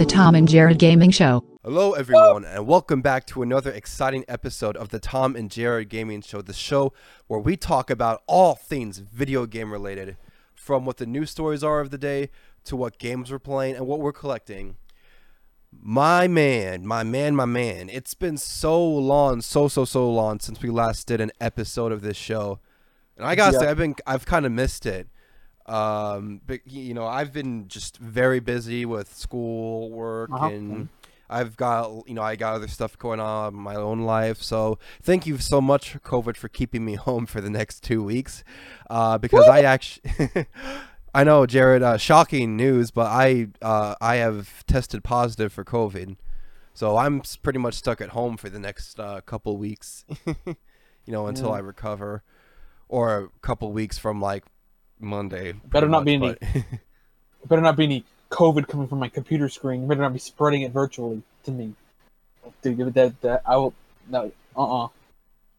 The Tom and Jared Gaming Show. Hello, everyone, and welcome back to another exciting episode of the Tom and Jared Gaming Show, the show where we talk about all things video game related, from what the news stories are of the day to what games we're playing and what we're collecting. My man, my man, my man, it's been so long, so, so, so long since we last did an episode of this show. And I gotta Yeah. say, I've been, I've kind of missed it. Um, but you know, I've been just very busy with school work Uh-huh. and I've got, you know, I got other stuff going on in my own life. So thank you so much, COVID, for keeping me home for the next two weeks. Uh, because I actually, I know, Jared, uh, shocking news, but I, uh, I have tested positive for COVID. So I'm pretty much stuck at home for the next uh, couple weeks, you know, until Yeah. I recover, or a couple weeks from like Monday. Better not be much, any- better not be any COVID coming from my computer screen. You better not be spreading it virtually to me. Dude, give it that. that I will. No. Uh. uh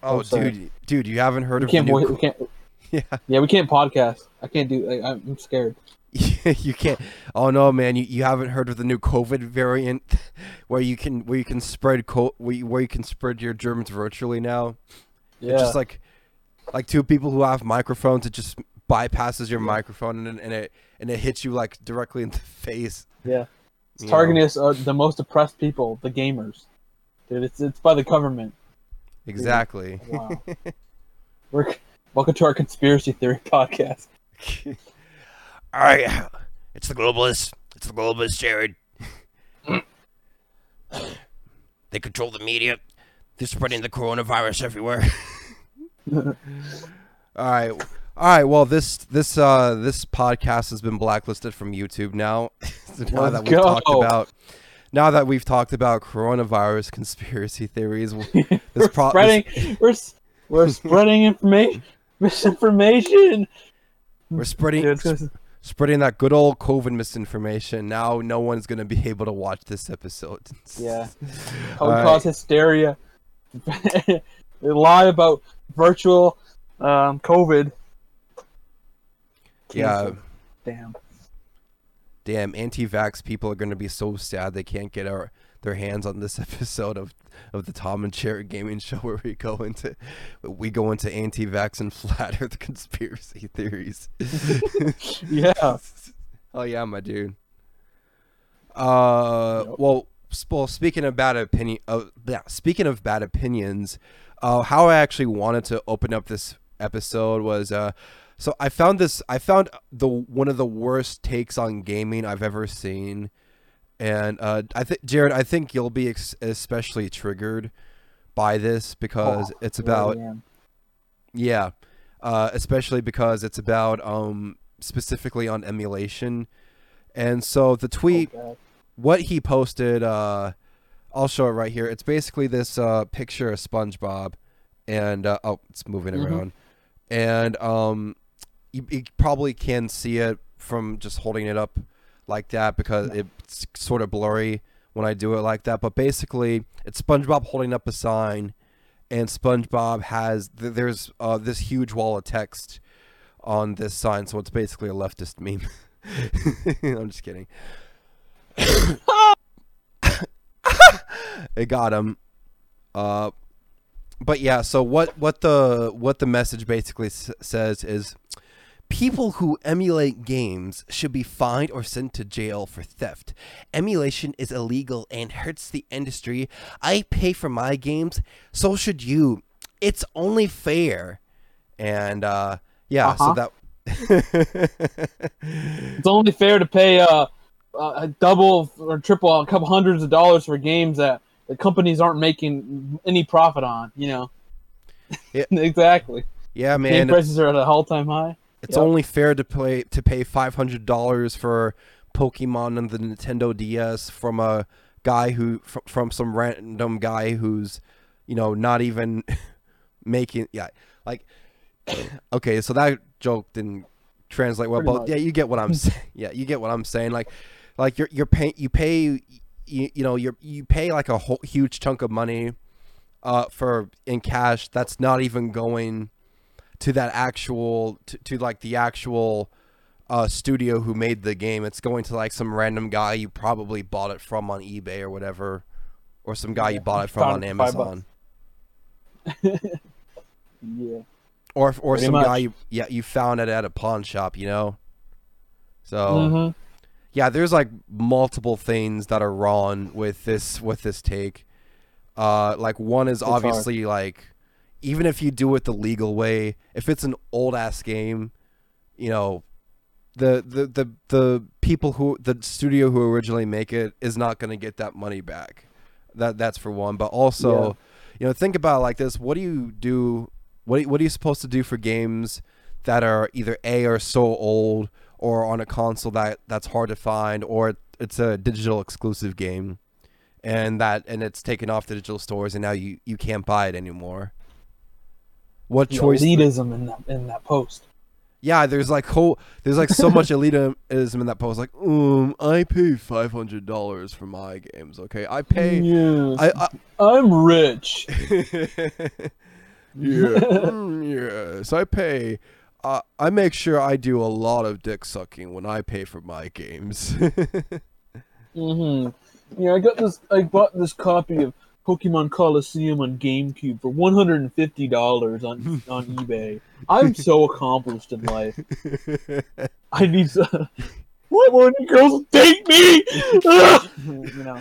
but- oh, sorry. dude, dude, you haven't heard We of can't. the new we can't. yeah. Yeah, we can't podcast. I can't do. I, I'm scared. you can't. Oh no, man! You, you haven't heard of the new COVID variant, where you can where you can spread co- where you, where you can spread your germs virtually now. Yeah. It's just like like two people who have microphones. It just bypasses your microphone and, and it and it hits you like directly in the face. yeah. It's targeting us, uh, the most oppressed people, the gamers. Dude, it's it's by the government. Exactly. Wow. We're welcome to our conspiracy theory podcast. All right, it's the globalists. It's the globalists, Jared. they control the media. They're spreading the coronavirus everywhere. all right, all right. Well, this this uh this podcast has been blacklisted from YouTube now. so now Let's that we've talked about now that we've talked about coronavirus conspiracy theories, this we're pro- spreading. We're we're spreading information, misinformation. we're spreading Dude, it's spreading that good old COVID misinformation. Now no one's gonna be able to watch this episode. Yeah. All Code right. cause hysteria. they lie about virtual um, COVID. Yeah. Damn. Damn, anti-vax people are gonna be so sad they can't get our their hands on this episode of of the Tom and Jared Gaming Show where we go into we go into anti-vax and flat Earth conspiracy theories. Yeah. oh yeah, my dude. Uh, well, well, speaking of bad opinion, uh, yeah, speaking of bad opinions, uh, how I actually wanted to open up this episode was uh, so I found this, I found the one of the worst takes on gaming I've ever seen, and uh, I think Jared, I think you'll be ex- especially triggered by this because Oh, it's about yeah. yeah, uh, especially because it's about um specifically on emulation, and so the tweet Oh, what he posted uh I'll show it right here. It's basically this uh picture of SpongeBob and uh, oh it's moving Mhm. around. And um you, you probably can see it from just holding it up like that because it's sort of blurry when I do it like that. But basically it's SpongeBob holding up a sign and SpongeBob has th- there's uh this huge wall of text on this sign so it's basically a leftist meme. I'm just kidding. it got him. Uh, but yeah. So what what the what the message basically s- says is, people who emulate games should be fined or sent to jail for theft. Emulation is illegal and hurts the industry. I pay for my games, so should you. It's only fair. And uh, yeah. Uh-huh. So that. It's only fair to pay uh, a double or triple, a couple hundreds of dollars for games that the companies aren't making any profit on. You know. Yeah. exactly. yeah, Game man. prices are at an all-time high. It's Yep. only fair to pay to pay five hundred dollars for Pokemon on the Nintendo DS from a guy who fr- from some random guy who's you know not even making yeah like okay so that joke didn't translate well Pretty but much. yeah you get what I'm saying yeah you get what I'm saying like like you're you're paying you pay you, you know you're you pay like a whole huge chunk of money uh for in cash that's not even going to that actual to, to like the actual uh, studio who made the game. It's going to like some random guy you probably bought it from on eBay or whatever, or some guy you bought it from on it for five bucks. Amazon, Yeah. or or Pretty some much. guy you yeah you found it at a pawn shop. You know. So Mhm. yeah, there's like multiple things that are wrong with this with this take. Uh, like one is hard. obviously like, even if you do it the legal way, if it's an old ass game, you know, the the the the people who the studio who originally make it is not going to get that money back. That that's for one. But also, Yeah. you know, think about it like this: what do you do? What what are you supposed to do for games that are either a are so old or on a console that that's hard to find, or it's a digital exclusive game, and that and it's taken off the digital stores, and now you you can't buy it anymore. What choice? elitism in that in that post. Yeah, there's like whole there's like so much elitism in that post. Like, um, I pay five hundred dollars for my games. Okay, I pay. Yes. I, I I'm rich. yeah, mm, yes, I pay. Uh, I make sure I do a lot of dick sucking when I pay for my games. hmm Yeah, I got this. I bought this copy of Pokemon Colosseum on GameCube for one hundred and fifty dollars on on eBay. I'm so accomplished in life. I need. To, why won't you girls date me? you know.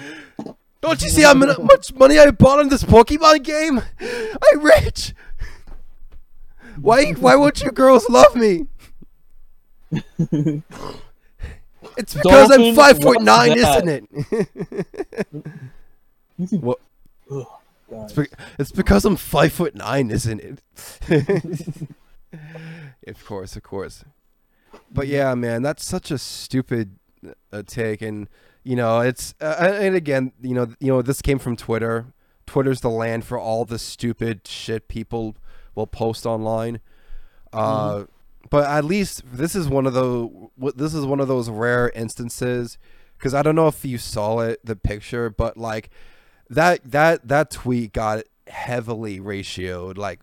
Don't you see how much money I bought on this Pokemon game? I'm rich. Why? Why won't you girls love me? It's because I'm Dolphin, five foot what's nine, that? isn't it? You think? What? Ugh, It's, be- it's because I'm five foot nine, isn't it? of course, of course. But yeah, man, that's such a stupid uh, take, and you know, it's uh, and again, you know, you know, this came from Twitter. Twitter's the land for all the stupid shit people will post online. Uh, but at least this is one of the what this is one of those rare instances because I don't know if you saw it the picture, but like that that that tweet got heavily ratioed, like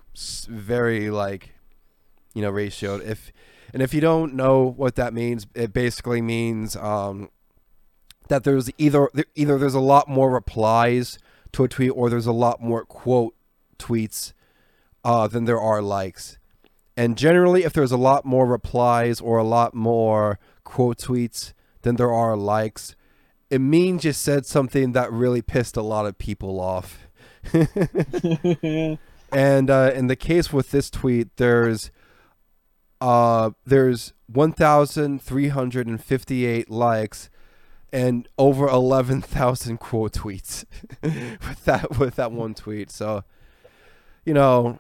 very like you know ratioed. If and if you don't know what that means, it basically means um, that there's either either there's a lot more replies to a tweet or there's a lot more quote tweets uh, than there are likes. And generally, if there's a lot more replies or a lot more quote tweets than there are likes, it means you said something that really pissed a lot of people off. And uh, in the case with this tweet, there's uh, there's 1,358 likes and over 11,000 quote tweets with that with that one tweet. So, you know,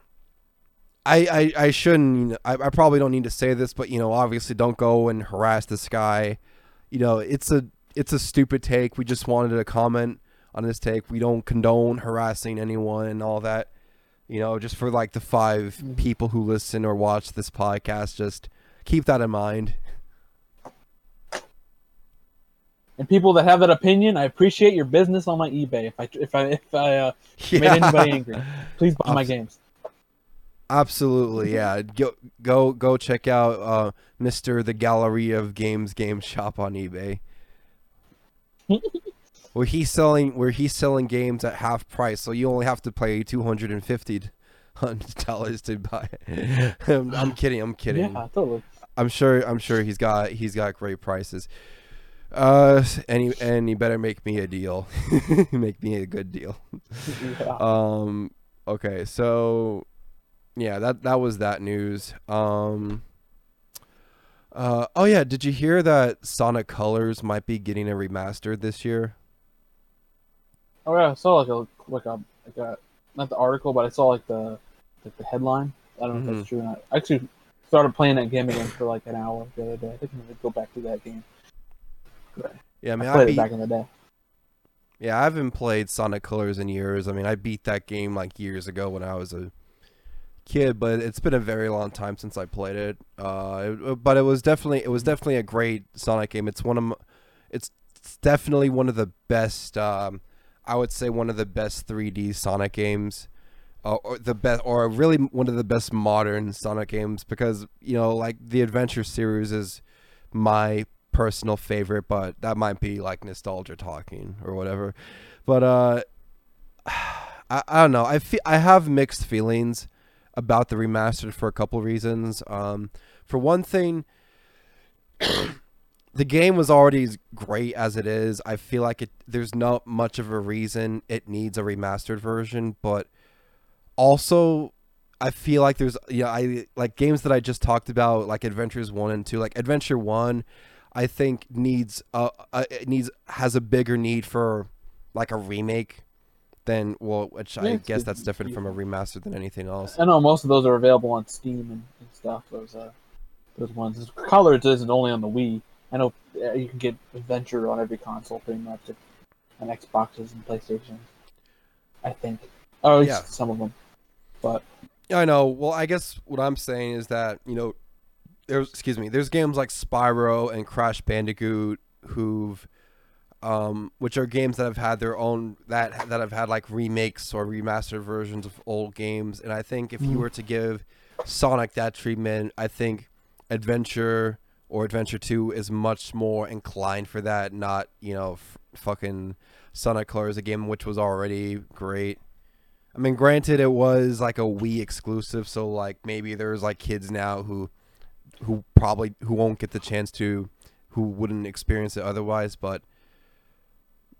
I I, I shouldn't. I, I probably don't need to say this, but you know, obviously, don't go and harass this guy. You know, it's a it's a stupid take. We just wanted to comment on this take. We don't condone harassing anyone and all that. You know, just for like the 5 Mhm. people who listen or watch this podcast, just keep that in mind. and people that have that opinion, I appreciate your business on my eBay. If I if I if I uh, made anybody angry, please buy my games. Absolutely, yeah. Go go go check out uh, Mister the Gallery of Games Game Shop on eBay. where he's selling where he's selling games at half price, so you only have to pay two hundred and fifty dollars to buy. I'm, I'm kidding. I'm kidding. Yeah, totally. I'm sure. I'm sure he's got he's got great prices. Uh, and he, and he better make me a deal. make me a good deal. Yeah. Um. Okay. So, yeah that that was that news. Um. Uh. Oh yeah. Did you hear that Sonic Colors might be getting a remaster this year? Oh yeah, I saw like a like a like a not the article, but I saw like the like the headline. I don't know if that's true or not. I actually started playing that game again for like an hour the other day. I think I'm gonna go back to that game. Yeah. I mean, I I, played beat, it back in the day. yeah, I haven't played Sonic Colors in years. I mean, I beat that game like years ago when I was a kid, but it's been a very long time since I played it. Uh, it- but it was definitely it was definitely a great Sonic game. It's one of it's definitely one of the best. Um, I would say one of the best 3D Sonic games, uh, or the best, or really one of the best modern Sonic games because you know like the Adventure series is my personal favorite, but that might be like nostalgia talking or whatever. But uh, I, I don't know. I feel I have mixed feelings about the remastered for a couple reasons. Um, for one thing, the game was already great as it is. I feel like it. There's not much of a reason it needs a remastered version, but also I feel like there's yeah I like games that I just talked about like Adventures One and Two. Like Adventure One, I think needs uh, uh it needs has a bigger need for like a remake than well, which I Yeah, guess that's different from a remaster than anything else. I know most of those are available on Steam and, and stuff. Those uh, those ones. Colors isn't only on the Wii. I know uh, you can get Adventure on every console pretty much, on Xboxes and PlayStations. I think, or at least Yeah. some of them. But Yeah, I know. Well, I guess what I'm saying is that you know, there's excuse me, there's games like Spyro and Crash Bandicoot who've, um, which are games that have had their own that that have had like remakes or remastered versions of old games, and I think if you Mhm. were to give Sonic that treatment, I think Adventure or Adventure Two is much more inclined for that. Not you know, f- fucking Sonic Colors, a game which was already great. I mean, granted, it was like a Wii exclusive, so like maybe there's like kids now who, who probably who won't get the chance to, who wouldn't experience it otherwise. But,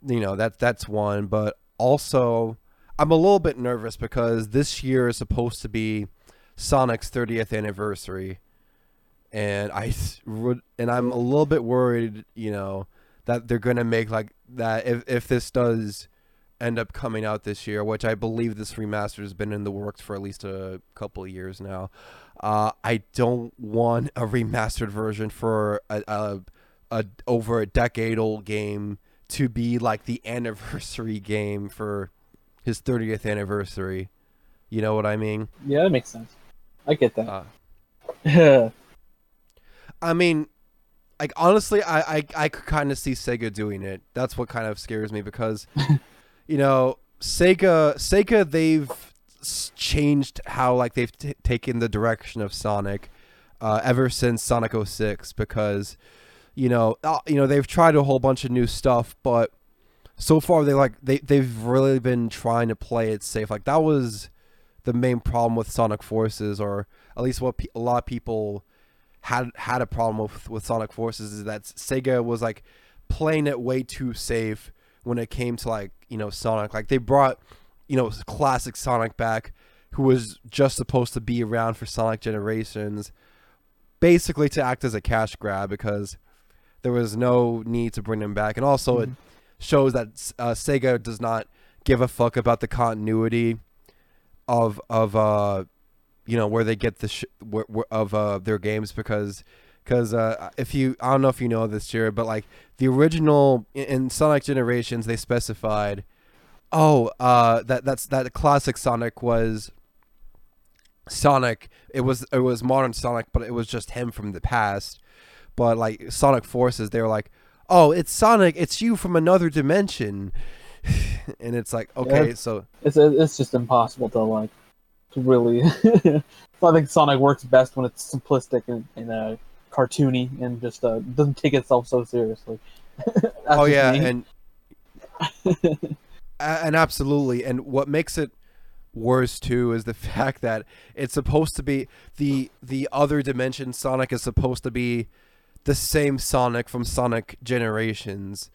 you know that that's one. But also, I'm a little bit nervous because this year is supposed to be Sonic's 30th anniversary, and I and I'm a little bit worried, you know, that they're gonna make like that if if this does end up coming out this year, which I believe this remaster has been in the works for at least a couple of years now. Uh, I don't want a remastered version for a, a, a over a decade old game to be like the anniversary game for his 30th anniversary. You know what I mean? yeah, that makes sense. I get that. Uh. I mean, like honestly, I I, I could kind of see Sega doing it. That's what kind of scares me because, you know, Sega Sega they've changed how like they've t- taken the direction of Sonic, uh, ever since Sonic 06 because, you know, uh, you know they've tried a whole bunch of new stuff, but so far they like they they've really been trying to play it safe. Like that was the main problem with Sonic Forces, or at least what pe- a lot of people had had a problem with with Sonic Forces is that Sega was like playing it way too safe when it came to like you know Sonic. Like they brought you know classic Sonic back, who was just supposed to be around for Sonic Generations, basically to act as a cash grab because there was no need to bring him back, and also it shows that uh, Sega does not give a fuck about the continuity of of uh you know where they get the sh- where, where, of uh their games because because uh if you I don't know if you know this Jared but like the original in, in Sonic Generations they specified oh uh that that's that classic Sonic was Sonic. It was it was modern Sonic but it was just him from the past but like Sonic Forces they were like oh it's Sonic it's you from another dimension and it's like okay Yeah. so It's it's just impossible to like to really. I think Sonic works best when it's simplistic and, and uh, cartoony and just uh, doesn't take itself so seriously. Oh yeah me. and and absolutely and what makes it worse too is the fact that it's supposed to be the the other dimension sonic is supposed to be the same sonic from sonic generations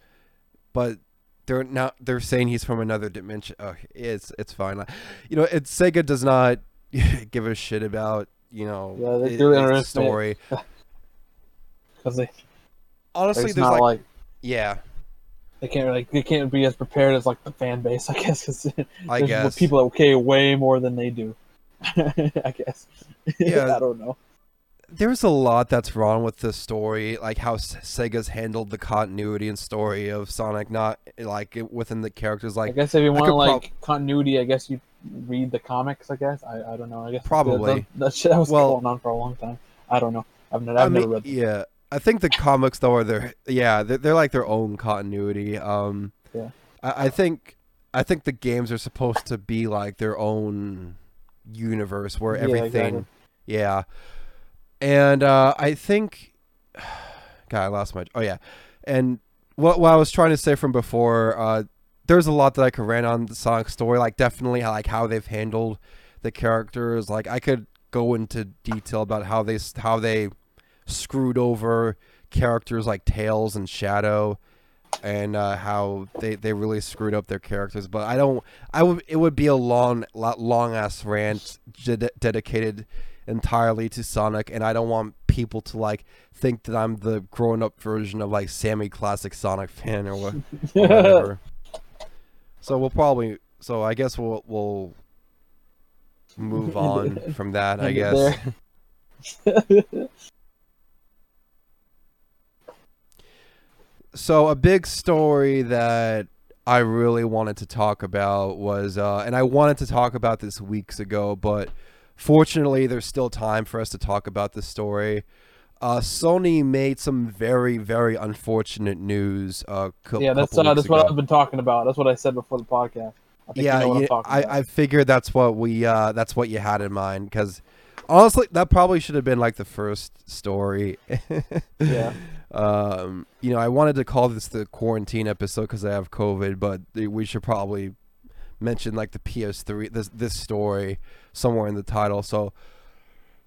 but they're not they're saying he's from another dimension oh, it's it's fine you know it's sega does not give a shit about you know Yeah, they it- do underestimate- story because they honestly there's not like, like, yeah they can't like they can't be as prepared as like the fan base. I guess 'cause i guess people that okay way more than they do. I guess. Yeah. I don't know. There's a lot that's wrong with the story, like how Sega's handled the continuity and story of Sonic, not like within the characters. Like, I guess if you want like prob- continuity, I guess you read the comics. I guess I, I don't know. I guess Probably. that, that shit was Well- going on for a long time. I don't know. I've, I've I never mean, read. Them. yeah, I think the comics though are their, yeah, they're, they're like their own continuity. Um, Yeah. I, I think, I think the games are supposed to be like their own universe where Yeah, everything, exactly. yeah, and uh, I think. God, I lost my. Oh yeah, and what what I was trying to say from before. Uh, there's a lot that I could rant on the Sonic story. Like definitely, like how they've handled the characters. Like I could go into detail about how they how they screwed over characters like Tails and Shadow and uh, how they, they really screwed up their characters. But I don't. I would. It would be a long, long ass rant ded- dedicated entirely to Sonic, and I don't want people to like think that I'm the grown up version of like Sammy Classic Sonic fan or, what, or whatever. so we'll probably. So I guess we'll we'll move on from that. I guess. so a big story that I really wanted to talk about was, uh, and I wanted to talk about this weeks ago, but fortunately, there's still time for us to talk about this story. Uh, Sony made some very, very unfortunate news. Uh, co- yeah, that's uh, that's ago. what I've been talking about. That's what I said before the podcast. I yeah, you know yeah I, I figured that's what we uh, that's what you had in mind because honestly, that probably should have been like the first story. yeah. Um, you know, I wanted to call this the quarantine episode because I have COVID, but we should probably mention like the PS3 this this story somewhere in the title. So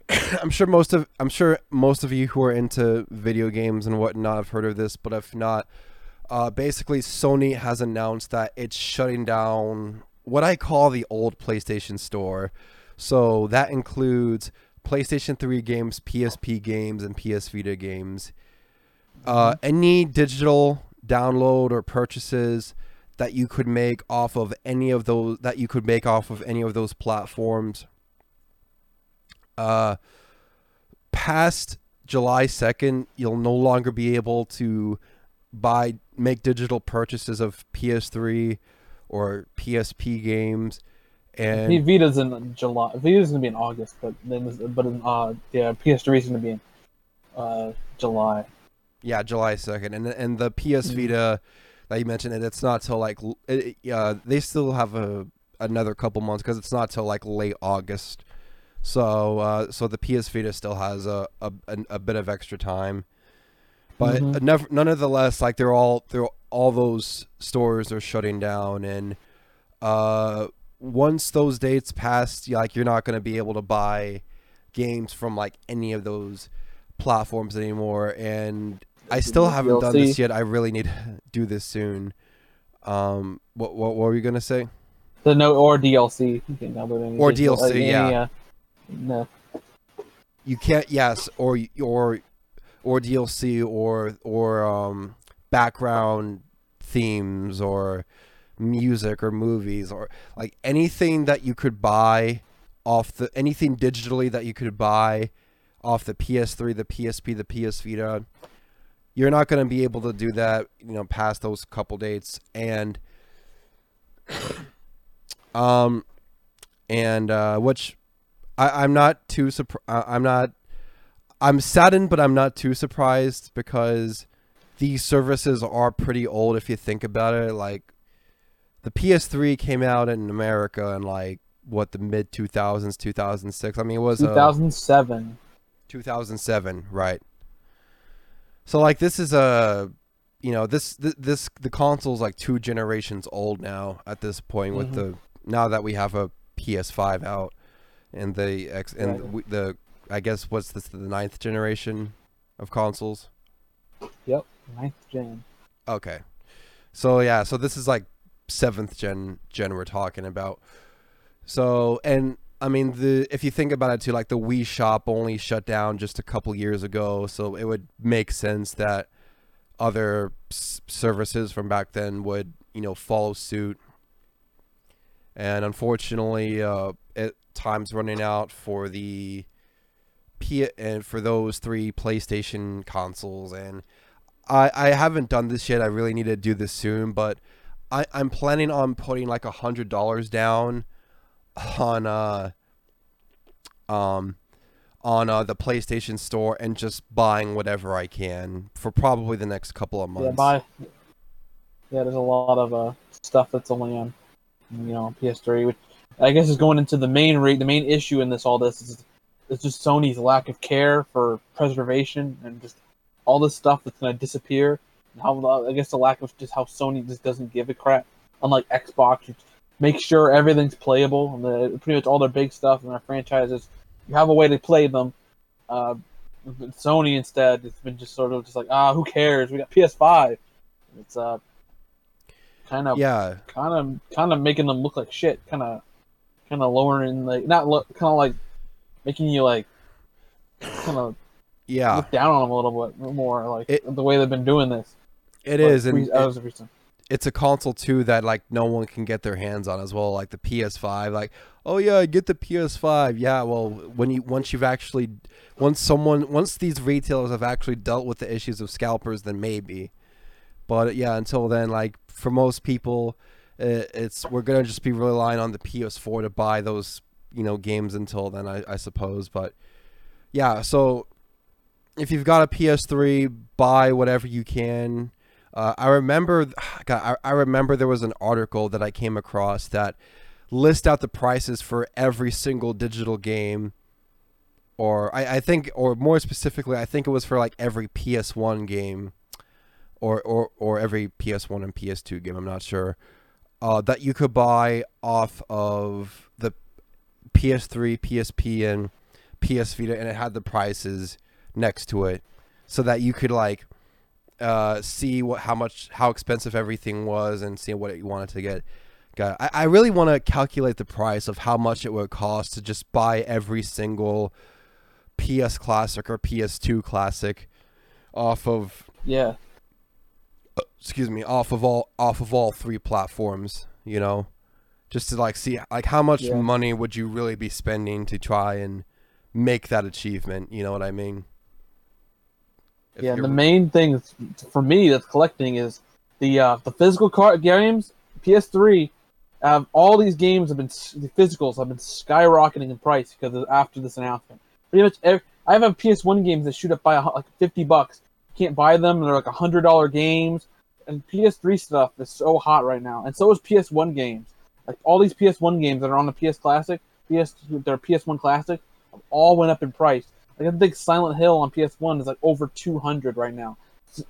I'm sure most of I'm sure most of you who are into video games and whatnot have heard of this, but if not, uh, basically Sony has announced that it's shutting down what I call the old PlayStation Store. So that includes PlayStation 3 games, PSP games, and PS Vita games. Uh, mm-hmm. any digital download or purchases that you could make off of any of those that you could make off of any of those platforms. Uh past July 2nd you'll no longer be able to buy make digital purchases of PS3 or PSP games. And Vita's in July Vita's going to be in August but then but in uh yeah PS3 is going to be in uh July. Yeah, July second, and and the PS mm-hmm. That you mentioned, it it's not till like it, uh, they still have a another couple months because it's not till like late August. So uh, so the PS Vita still has a a, a bit of extra time, but mm-hmm. never, nonetheless, like they're all they're all those stores are shutting down, and uh, once those dates pass, like you're not going to be able to buy games from like any of those platforms anymore, and I still haven't DLC. done this yet. I really need to do this soon. Um, what what, what were you gonna say? The no or DLC. you or DLC, like, yeah. Any, uh, no. You can't. Yes, or or or DLC or or um background themes or music or movies or like anything that you could buy off the anything digitally that you could buy off the PS3, the PSP, the PS Vita you're not going to be able to do that, you know, past those couple dates, and um, and uh, which I, I'm not too surprised. I'm not. I'm saddened, but I'm not too surprised because these services are pretty old if you think about it. Like the PS3 came out in America in like what the mid 2000s, 2006. I mean, it was 2007. 2007, right? So like this is a you know this this, the console's like two generations old now at this point mm-hmm. with the now that we have a PS5 out and the X and right. the, the I guess what's this the ninth generation of consoles? Yep, ninth gen. Okay, so yeah, so this is like seventh gen gen we're talking about. So and I mean, the if you think about it too, like the Wii shop only shut down just a couple years ago, so it would make sense that other s- services from back then would, you know, follow suit. And unfortunately, uh, it time's running out for the P and for those three PlayStation consoles, and I I haven't done this yet. I really need to do this soon, but I I'm planning on putting like a hundred dollars down on uh um on uh, the PlayStation Store and just buying whatever I can for probably the next couple of months. Yeah, buy. Yeah, there's a lot of uh, stuff that's only on, you know, PS3, which I guess is going into the main rate. The main issue in this, all this, is it's just Sony's lack of care for preservation and just all this stuff that's gonna disappear. How I guess the lack of just how Sony just doesn't give a crap. Unlike Xbox, you make sure everything's playable and the, pretty much all their big stuff and their franchises. You have a way to play them. Uh, but Sony instead, it's been just sort of just like ah, who cares? We got PS5. It's uh, kind of Yeah, kind of kind of making them look like shit kind of kind of lowering like not look kind of like making you like kind of yeah, look down on them a little bit more like It- the way they've been doing this it But is, and re- it- as of recent. It's a console too that like no one can get their hands on as well like the ps5 like oh yeah get the ps5 yeah well when you once you've actually once someone once these retailers have actually dealt with the issues of scalpers then maybe. But yeah until then like for most people it's we're gonna just be relying on the ps4 to buy those you know games until then i, I suppose. But yeah so if you've got a ps3 buy whatever you can uh, I remember, God, I, I remember there was an article that I came across that list out the prices for every single digital game, or I, I think, or more specifically, I think it was for like every PS1 game, or or or every PS1 and PS2 game. I'm not sure. Uh, that you could buy off of the PS3, PSP, and PS Vita, and it had the prices next to it, so that you could like uh, see what how much how expensive everything was and see what you wanted to get. Got I, I really want to calculate the price of how much it would cost to just buy every single PS Classic or PS2 Classic off of yeah excuse me off of all off of all three platforms. You know, just to like see like how much Yeah. money would you really be spending to try and make that achievement. You know what I mean? Yeah the main thing for me that's collecting is the uh the physical card games ps3 um, all these games have been the physicals have been skyrocketing in price because of, after this announcement. Pretty much every, i have a ps1 games that shoot up by like 50 bucks. You can't buy them they're like a hundred dollar games. And ps3 stuff is so hot right now and so is ps1 games. Like all these ps1 games that are on the ps classic ps they're ps1 classic all went up in price like I think Silent Hill on PS1 is like over 200 right now,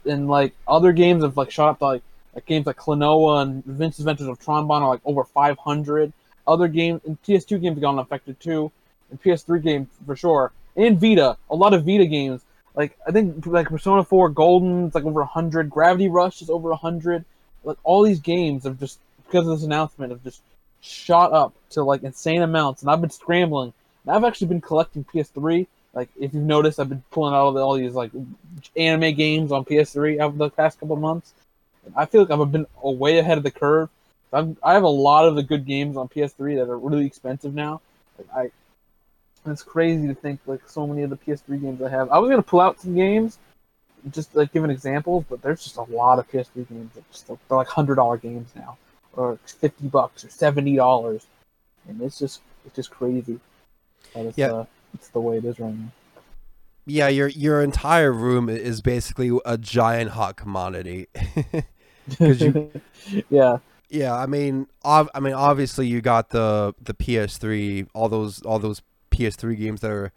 and like other games have like shot up to like, like games like Klonoa and Misadventures of Tron Bonne are like over 500. Other games and PS2 games have gone affected too, and PS3 games for sure, and Vita. A lot of Vita games, like I think like Persona 4 Golden, it's like over 100. Gravity Rush is over 100. Like all these games have just because of this announcement have just shot up to like insane amounts, and I've been scrambling. And I've actually been collecting PS3 like if you've noticed, I've been pulling out all, the, all these like anime games on PS3 over the past couple months. I feel like I've been way ahead of the curve. I've, I have a lot of the good games on PS3 that are really expensive now. Like I, it's crazy to think like so many of the PS3 games I have. I was gonna pull out some games, just like giving examples, but there's just a lot of PS3 games that just they're like hundred dollar games now, or fifty bucks or seventy dollars, and it's just it's just crazy. Yeah. uh, it's the way it is right now. Yeah, your your entire room is basically a giant hot commodity. you- yeah, yeah, I mean, ov- I mean, obviously you got the the PS3, all those all those PS3 games that are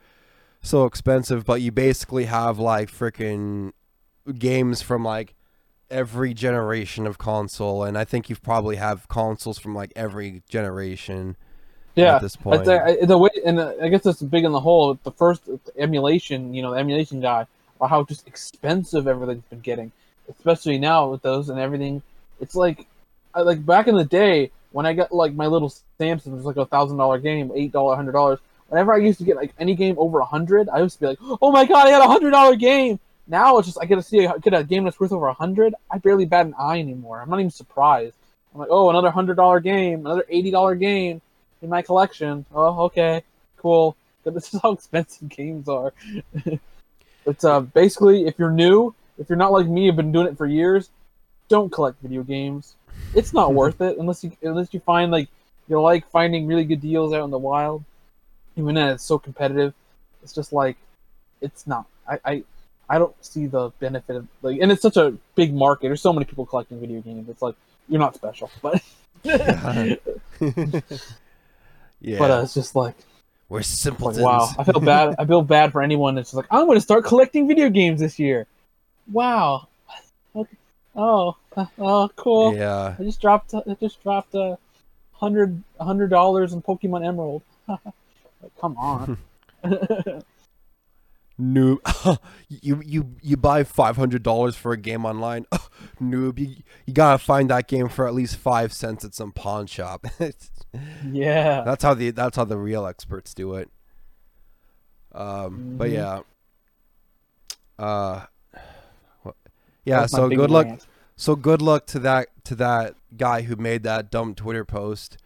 so expensive, but you basically have like freaking games from like every generation of console, and I think you probably have consoles from like every generation yeah. at this point. The, the way, and uh, I guess that's big in the whole. The first emulation, you know, the emulation guy, or how just expensive everything's been getting, especially now with those and everything. It's like, I, like back in the day when I got like my little Samsung, it was like a thousand dollar game, eight dollar, hundred dollars. Whenever I used to get like any game over a hundred, I used to be like, "Oh my god, I got a hundred dollar game!" Now it's just I get to see a, get a game that's worth over a hundred. I barely bat an eye anymore. I'm not even surprised. I'm like, "Oh, another hundred dollar game, another eighty dollar game." In my collection. Oh, okay, cool. But this is how expensive games are. it's uh basically if you're new, if you're not like me, have been doing it for years, don't collect video games. It's not worth it unless you unless you find like you like finding really good deals out in the wild. Even then, it's so competitive. It's just like it's not. I I, I don't see the benefit of like, and it's such a big market. There's so many people collecting video games. It's like you're not special, but. Yeah, But uh, it's just like, we're like simpletons. wow, I feel bad. I feel bad for anyone that's just like, I'm going to start collecting video games this year. wow. Okay. Oh, oh, cool. Yeah. I just dropped. I just dropped a hundred, a hundred dollars in Pokemon Emerald. Like, come on. Noob. you you you buy five hundred dollars for a game online. Noob. You, you gotta find that game for at least five cents at some pawn shop. yeah. that's how the that's how the real experts do it. Um. But Mhm. yeah. Uh. what- Yeah. That's So good luck. rant. So good luck to that to that guy who made that dumb Twitter post.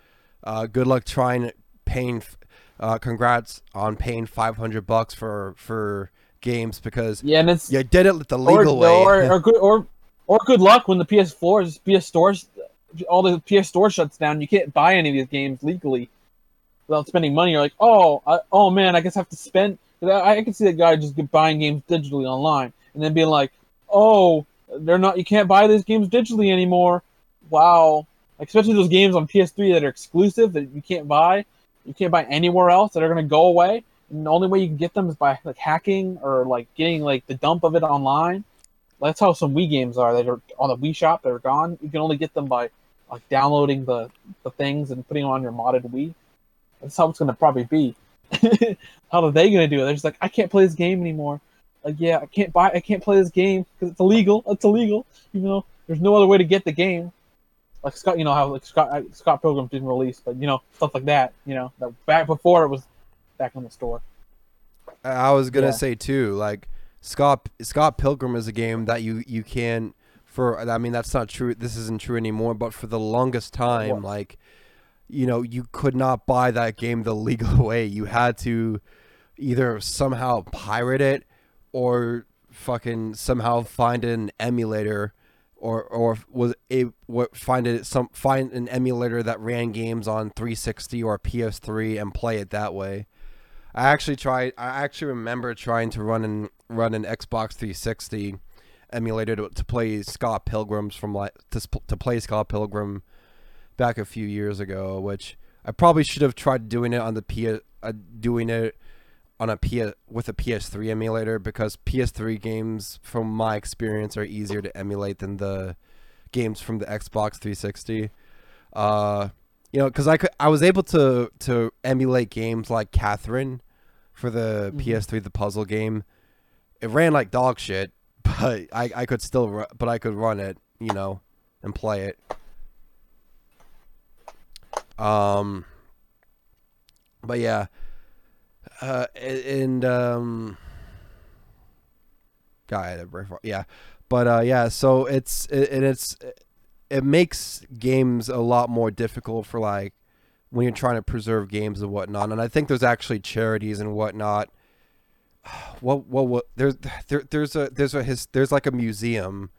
Uh, good luck trying to paying. Uh, congrats on paying five hundred bucks for for games because Yeah, and it's you did it the or, legal way. or or good or or good luck when the PS4 PS stores all the PS store shuts down. You can't buy any of these games legally without spending money. You're like, oh, I, oh man, I guess I have to spend. I, I can see that guy just buying games digitally online and then being like, oh, they're not. You can't buy these games digitally anymore. Wow, especially those games on PS3 that are exclusive that you can't buy. You can't buy anywhere else that are gonna go away. And the only way you can get them is by like hacking or like getting like the dump of it online. That's how some Wii games are. That are on the Wii Shop. They're gone. You can only get them by like downloading the the things and putting them on your modded Wii. That's how it's gonna probably be. how are they gonna do it? They're just like, I can't play this game anymore. Like, yeah, I can't buy, I can't play this game because it's illegal. It's illegal. Even though there's no other way to get the game. Like Scott, you know how like Scott Scott Pilgrim didn't release, but you know stuff like that. You know that back before it was back in the store. I was gonna Yeah. say too, like Scott Scott Pilgrim is a game that you you can for. I mean, that's not true. This isn't true anymore. But for the longest time, like you know, you could not buy that game the legal way. You had to either somehow pirate it or fucking somehow find an emulator or or was a find it some find an emulator that ran games on 360 or PS3 and play it that way. I actually tried. I actually remember trying to run and run an Xbox 360 emulator to, to play Scott Pilgrims from like to to play Scott Pilgrim back a few years ago, which I probably should have tried doing it on the P uh, doing it on a P with a PS3 emulator because PS3 games, from my experience, are easier to emulate than the games from the Xbox 360. Uh, you know, because I could, I was able to to emulate games like Catherine for the Mhm. PS3, the puzzle game. It ran like dog shit, but I I could still ru- but I could run it, you know, and play it. Um, but yeah, uh, and um, guy, yeah, but uh, yeah. So it's it, and it's it makes games a lot more difficult for like when you're trying to preserve games and whatnot. And I think there's actually charities and whatnot. What what what there's there there's a there's a his, there's like a museum,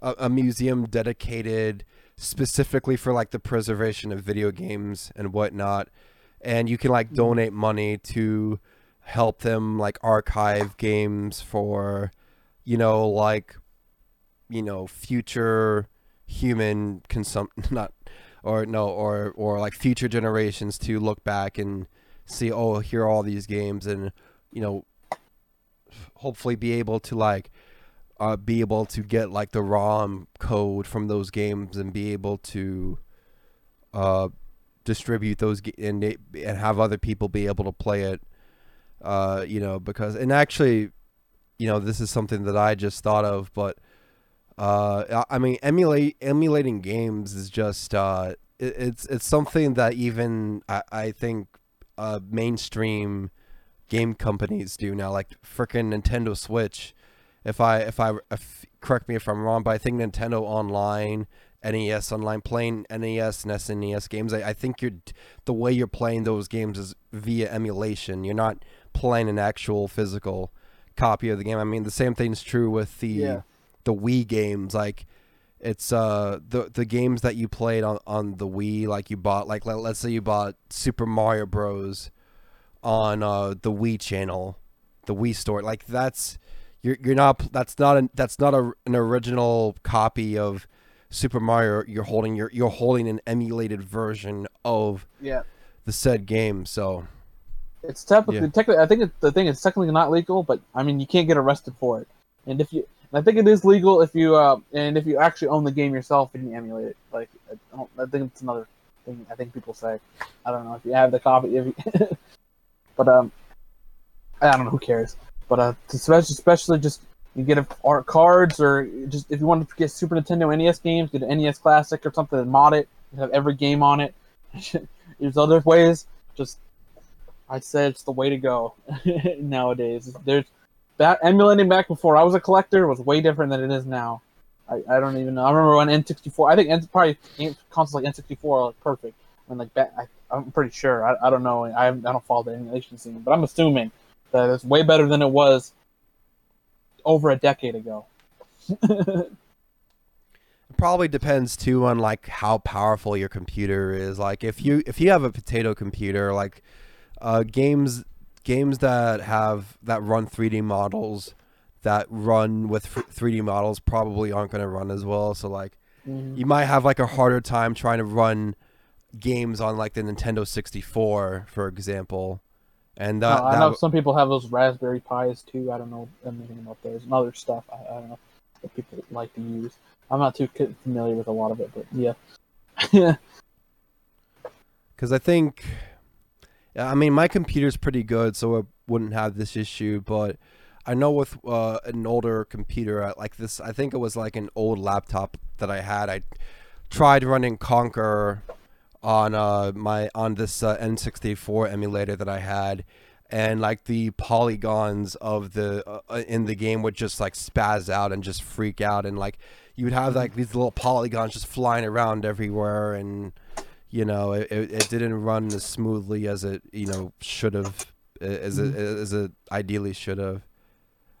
a, a museum dedicated specifically for like the preservation of video games and whatnot, and you can like donate money to help them like archive games for, you know, like, you know, future human consum not or no or or like future generations to look back and see oh here are all these games and you know hopefully be able to like uh, be able to get like the ROM code from those games and be able to uh, distribute those and and have other people be able to play it. Uh, you know, because and actually, you know, this is something that I just thought of, but uh, I I mean, emulate emulating games is just uh, it, it's it's something that even I, I think uh, mainstream game companies do now, like freaking Nintendo Switch. If I if I if, correct me if I'm wrong, but I think Nintendo Online, NES Online, playing NES and SNES games, I, I think you're the way you're playing those games is via emulation. You're not playing an actual physical copy of the game. I mean, the same thing's true with the Yeah. the Wii games. Like, it's uh the the games that you played on on the Wii, like you bought, like let, let's say you bought Super Mario Bros. on uh the Wii channel, the Wii store. Like that's you're you're not that's not an that's not a, an original copy of Super Mario. You're holding your you're holding an emulated version of Yeah. the said game. So It's technically, Yeah. technically, I think it, the thing is technically not legal, but I mean, you can't get arrested for it. And if you I think it is legal if you uh, and if you actually own the game yourself and you emulate it. Like I, don't, I think it's another thing. I think people say. I don't know if you have the copy. If you, but um, I don't know. Who cares? But uh, especially especially just you get art cards or just if you want to get Super Nintendo NES games, get an NES Classic or something and mod it. You have every game on it. There's other ways. Just I'd say it's the way to go nowadays. There's that emulating back before I was a collector was way different than it is now. I, I don't even know. I remember when N64. I think N, probably consoles like N64 are like perfect. When like I, I'm pretty sure. I, I don't know. I I don't follow the emulation scene, but I'm assuming that it's way better than it was over a decade ago. It probably depends too on like how powerful your computer is. Like if you if you have a potato computer, like uh, games games that have that run 3D models that run with 3D models probably aren't going to run as well. So like Mhm. you might have like a harder time trying to run games on like the Nintendo 64, for example. And that, I that know some people have those Raspberry Pis too. I don't know anything about those and other stuff. I, I don't know that people like to use. I'm not too familiar with a lot of it, but yeah. Yeah. Because I think, I mean, my computer's pretty good, so I wouldn't have this issue. But I know with uh, an older computer, like this, I think it was like an old laptop that I had. I tried running Conker on uh, my on this uh, N64 emulator that I had. And like the polygons of the uh, uh, in the game would just like spaz out and just freak out, and like you would have like these little polygons just flying around everywhere, and you know it, it, it didn't run as smoothly as it you know should have as it as it ideally should have.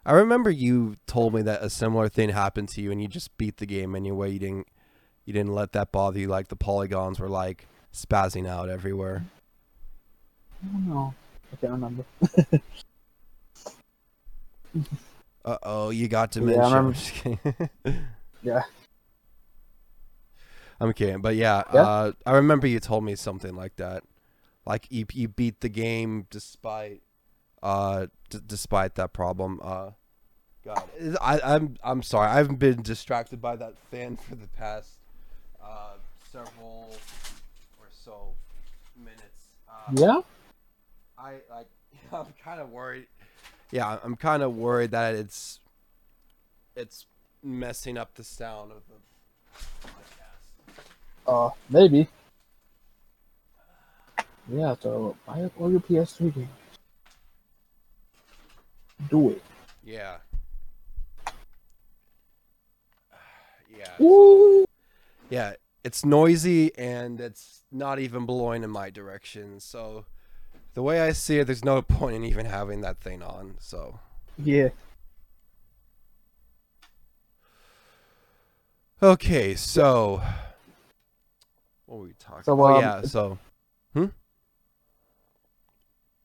I remember you told me that a similar thing happened to you and you just beat the game anyway. You didn't you didn't let that bother you like the polygons were like spazzing out everywhere I don't know. I can't remember. uh-oh you got Yeah, dementia I'm just. Yeah. I'm kidding, but yeah, Yeah? Uh, I remember you told me something like that. Like you, you beat the game despite, uh, d- despite that problem. Uh, God, I, I'm I'm sorry. I've been distracted by that fan for the past, uh, several so minutes. Uh, Yeah. I like. I'm kind of worried. Yeah, I'm kind of worried that it's, it's messing up the sound of the podcast. Uh, maybe. Yeah. So buy up all your PS3 games. Do it. Yeah. Yeah. Woo! Yeah. It's noisy and it's not even blowing in my direction. So the way I see it, there's no point in even having that thing on. So Yeah. okay, so what were we talking? So, oh um, yeah, so hmm.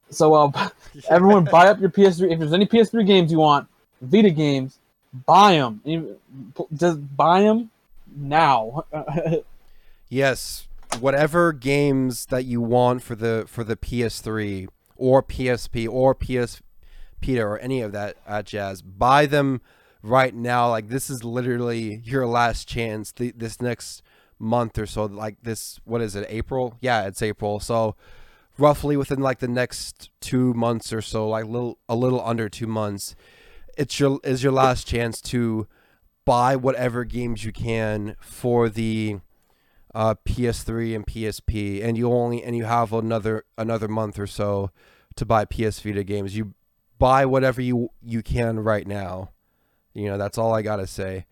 So, uh, everyone buy up your PS3. If there's any PS3 games you want, Vita games, buy them. Just buy them now. Yes, whatever games that you want for the for the PS3 or PSP or PS Vita or any of that uh, jazz, buy them right now. Like this is literally your last chance. The, this next month or so, like this, what is it? April? Yeah, it's April. So roughly within like the next two months or so, like little a little under two months, it's your is your last chance to buy whatever games you can for the uh, PS3 and PSP, and you only and you have another another month or so to buy PS Vita games. You buy whatever you you can right now. You know that's all I gotta say.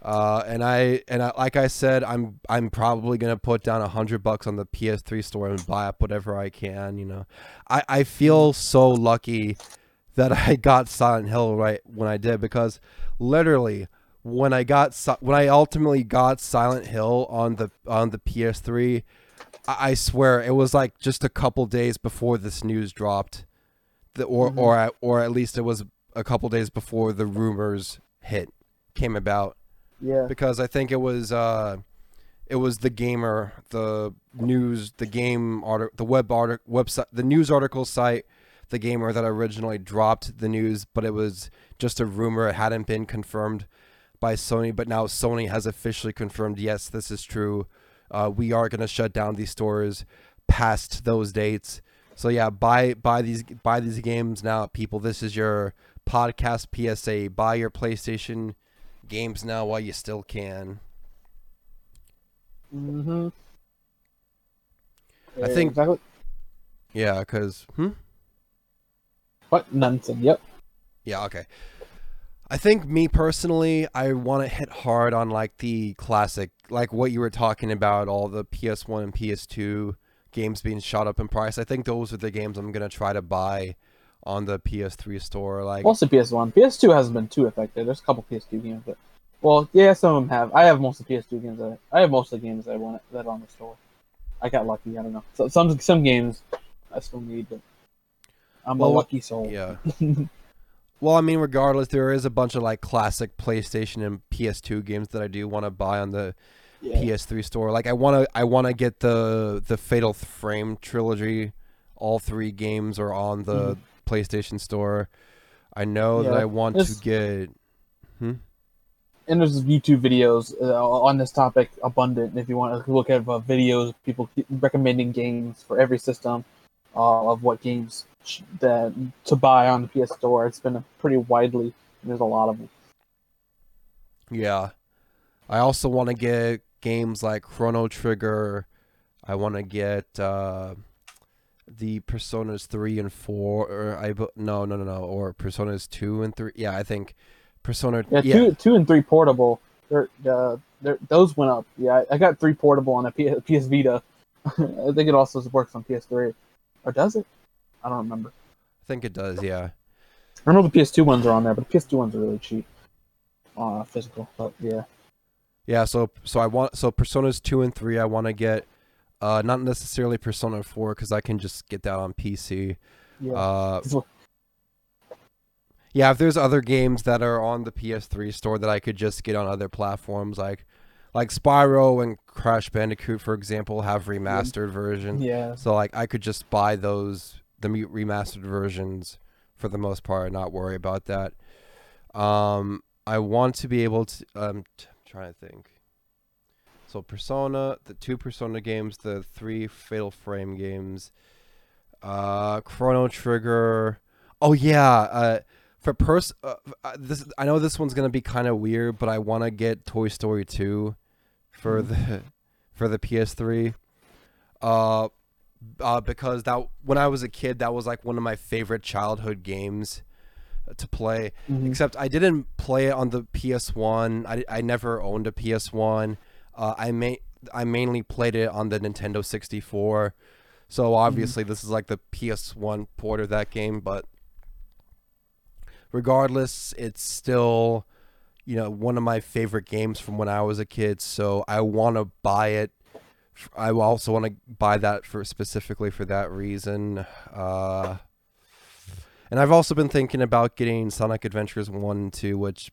Uh, and I and I, like I said, I'm I'm probably gonna put down a hundred bucks on the PS3 store and buy up whatever I can. You know, I I feel so lucky that I got Silent Hill right when I did because literally when I got when I ultimately got Silent Hill on the on the PS3, I, I swear it was like just a couple days before this news dropped, the, or Mhm. or at, or at least it was a couple days before the rumors hit came about yeah. because I think it was uh, it was the gamer, the news, the game article, the web article, website, the news article site the gamer that originally dropped the news, but it was just a rumor. It hadn't been confirmed by Sony, but now Sony has officially confirmed yes, this is true. Uh, we are going to shut down these stores past those dates. So yeah, buy buy these buy these games now, people. This is your podcast PSA. Buy your PlayStation games now while you still can. Mm-hmm. I think- exactly. Yeah, because hmm? What nonsense? Yep. Yeah, okay. I think me personally, I want to hit hard on like the classic, like what you were talking about, all the PS1 and PS2 games being shot up in price. I think those are the games I'm gonna try to buy on the PS3 store. Like, Mostly PS1. PS2 hasn't been too affected. There's a couple PS2 games, but well, yeah, some of them have. I have most of the PS2 games. That I have most of the games I want that on the store. I got lucky. I don't know. So, some some games I still need, but I'm Well, a lucky soul. yeah. well, I mean, regardless, there is a bunch of like classic PlayStation and PS2 games that I do want to buy on the Yeah. PS3 store. Like I want to I want to get the the Fatal Frame trilogy. All three games are on the PlayStation store. I know that Mm-hmm. I want this- to get Hmm? and there's YouTube videos uh, on this topic abundant. If you want to look at uh, videos, people recommending games for every system uh, of what games that to buy on the PS Store. It's been pretty widely. There's a lot of them. yeah. I also want to get games like Chrono Trigger. I want to get uh the Personas 3 and 4 or I no, no, no, no, or Personas 2 and 3. Yeah, I think Persona Yeah, yeah. two two and three portable. They're, uh, they're, those went up. Yeah, I I got three portable on a P- PS Vita. I think it also works on PS3, or does it? I don't remember. I think it does, yeah. I know the PS2 ones are on there, but the PS2 ones are really cheap. Uh, physical, but yeah. Yeah, so so I want so Personas 2 and 3 I want to get uh not necessarily Persona 4 cuz I can just get that on PC. Yeah. Uh yeah, if there's other games that are on the PS3 store that I could just get on other platforms like like Spyro and Crash Bandicoot for example have remastered versions. yeah. So like I could just buy those the remastered versions for the most part not worry about that. Um I want to be able to um t- I'm trying to think. So Persona, the two Persona games, the three Fatal Frame games, uh Chrono Trigger. Oh yeah, uh for pers uh, uh, this I know this one's going to be kind of weird, but I want to get Toy Story 2 for the for the PS3. Uh uh, because that when I was a kid, that was like one of my favorite childhood games to play. Mhm. Except I didn't play it on the PS1. I, I never owned a PS1. Uh, I may I mainly played it on the Nintendo 64. So obviously this is like the PS1 port of that game, but regardless, it's still you know one of my favorite games from when I was a kid. So I want to buy it. I also want to buy that for specifically for that reason. Uh, and I've also been thinking about getting Sonic Adventures one and two, which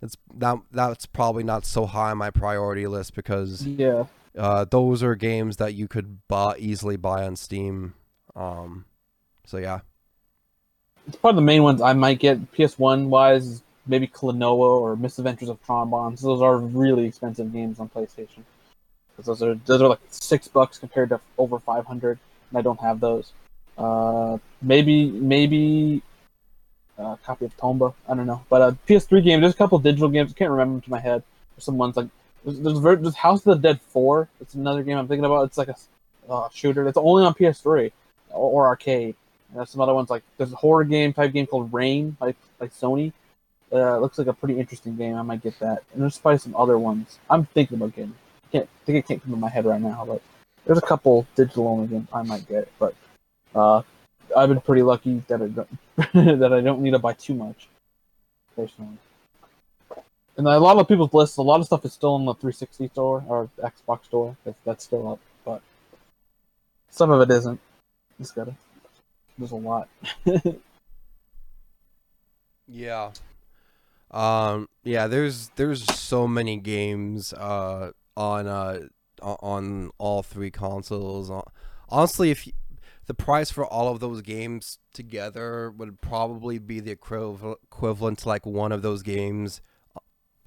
that's that that's probably not so high on my priority list because Yeah. uh, those are games that you could buy easily buy on Steam. Um, so yeah, It's part of the main ones I might get PS1 wise, maybe Klonoa or Misadventures of Tron Bonne. So those are really expensive games on PlayStation. 'Cause those are those are like six bucks compared to over five hundred, and I don't have those. Uh, maybe maybe a copy of Tomba. I don't know, but a PS3 game. There's a couple digital games. I can't remember them to my head. There's some ones like there's there's, there's House of the Dead Four. It's another game I'm thinking about. It's like a uh, shooter. It's only on PS3 or, or arcade. And there's some other ones like there's a horror game type game called Rain, by like Sony. Uh, looks like a pretty interesting game. I might get that. And there's probably some other ones I'm thinking about getting. Can't think it can't come in my head right now, but there's a couple digital only games I might get. But uh, I've been pretty lucky that I don't that I don't need to buy too much personally. And a lot of people's lists, a lot of stuff is still in the 360 store or Xbox store. If that's still up, but some of it isn't. It's gotta. There's a lot. yeah, um, yeah. There's there's so many games uh on uh on all three consoles. Honestly, if you, the price for all of those games together would probably be the equivalent equivalent to like one of those games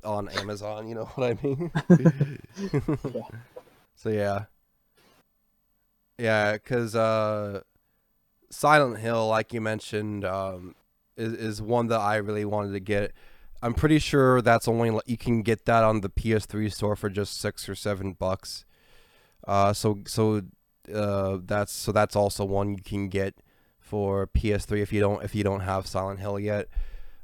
on Amazon. You know what I mean? Yeah. So yeah, yeah, because uh, Silent Hill, like you mentioned, um, is is one that I really wanted to get. I'm pretty sure that's only you can get that on the PS3 store for just six or seven bucks. Uh, so so uh, that's so that's also one you can get for PS3 if you don't if you don't have Silent Hill yet.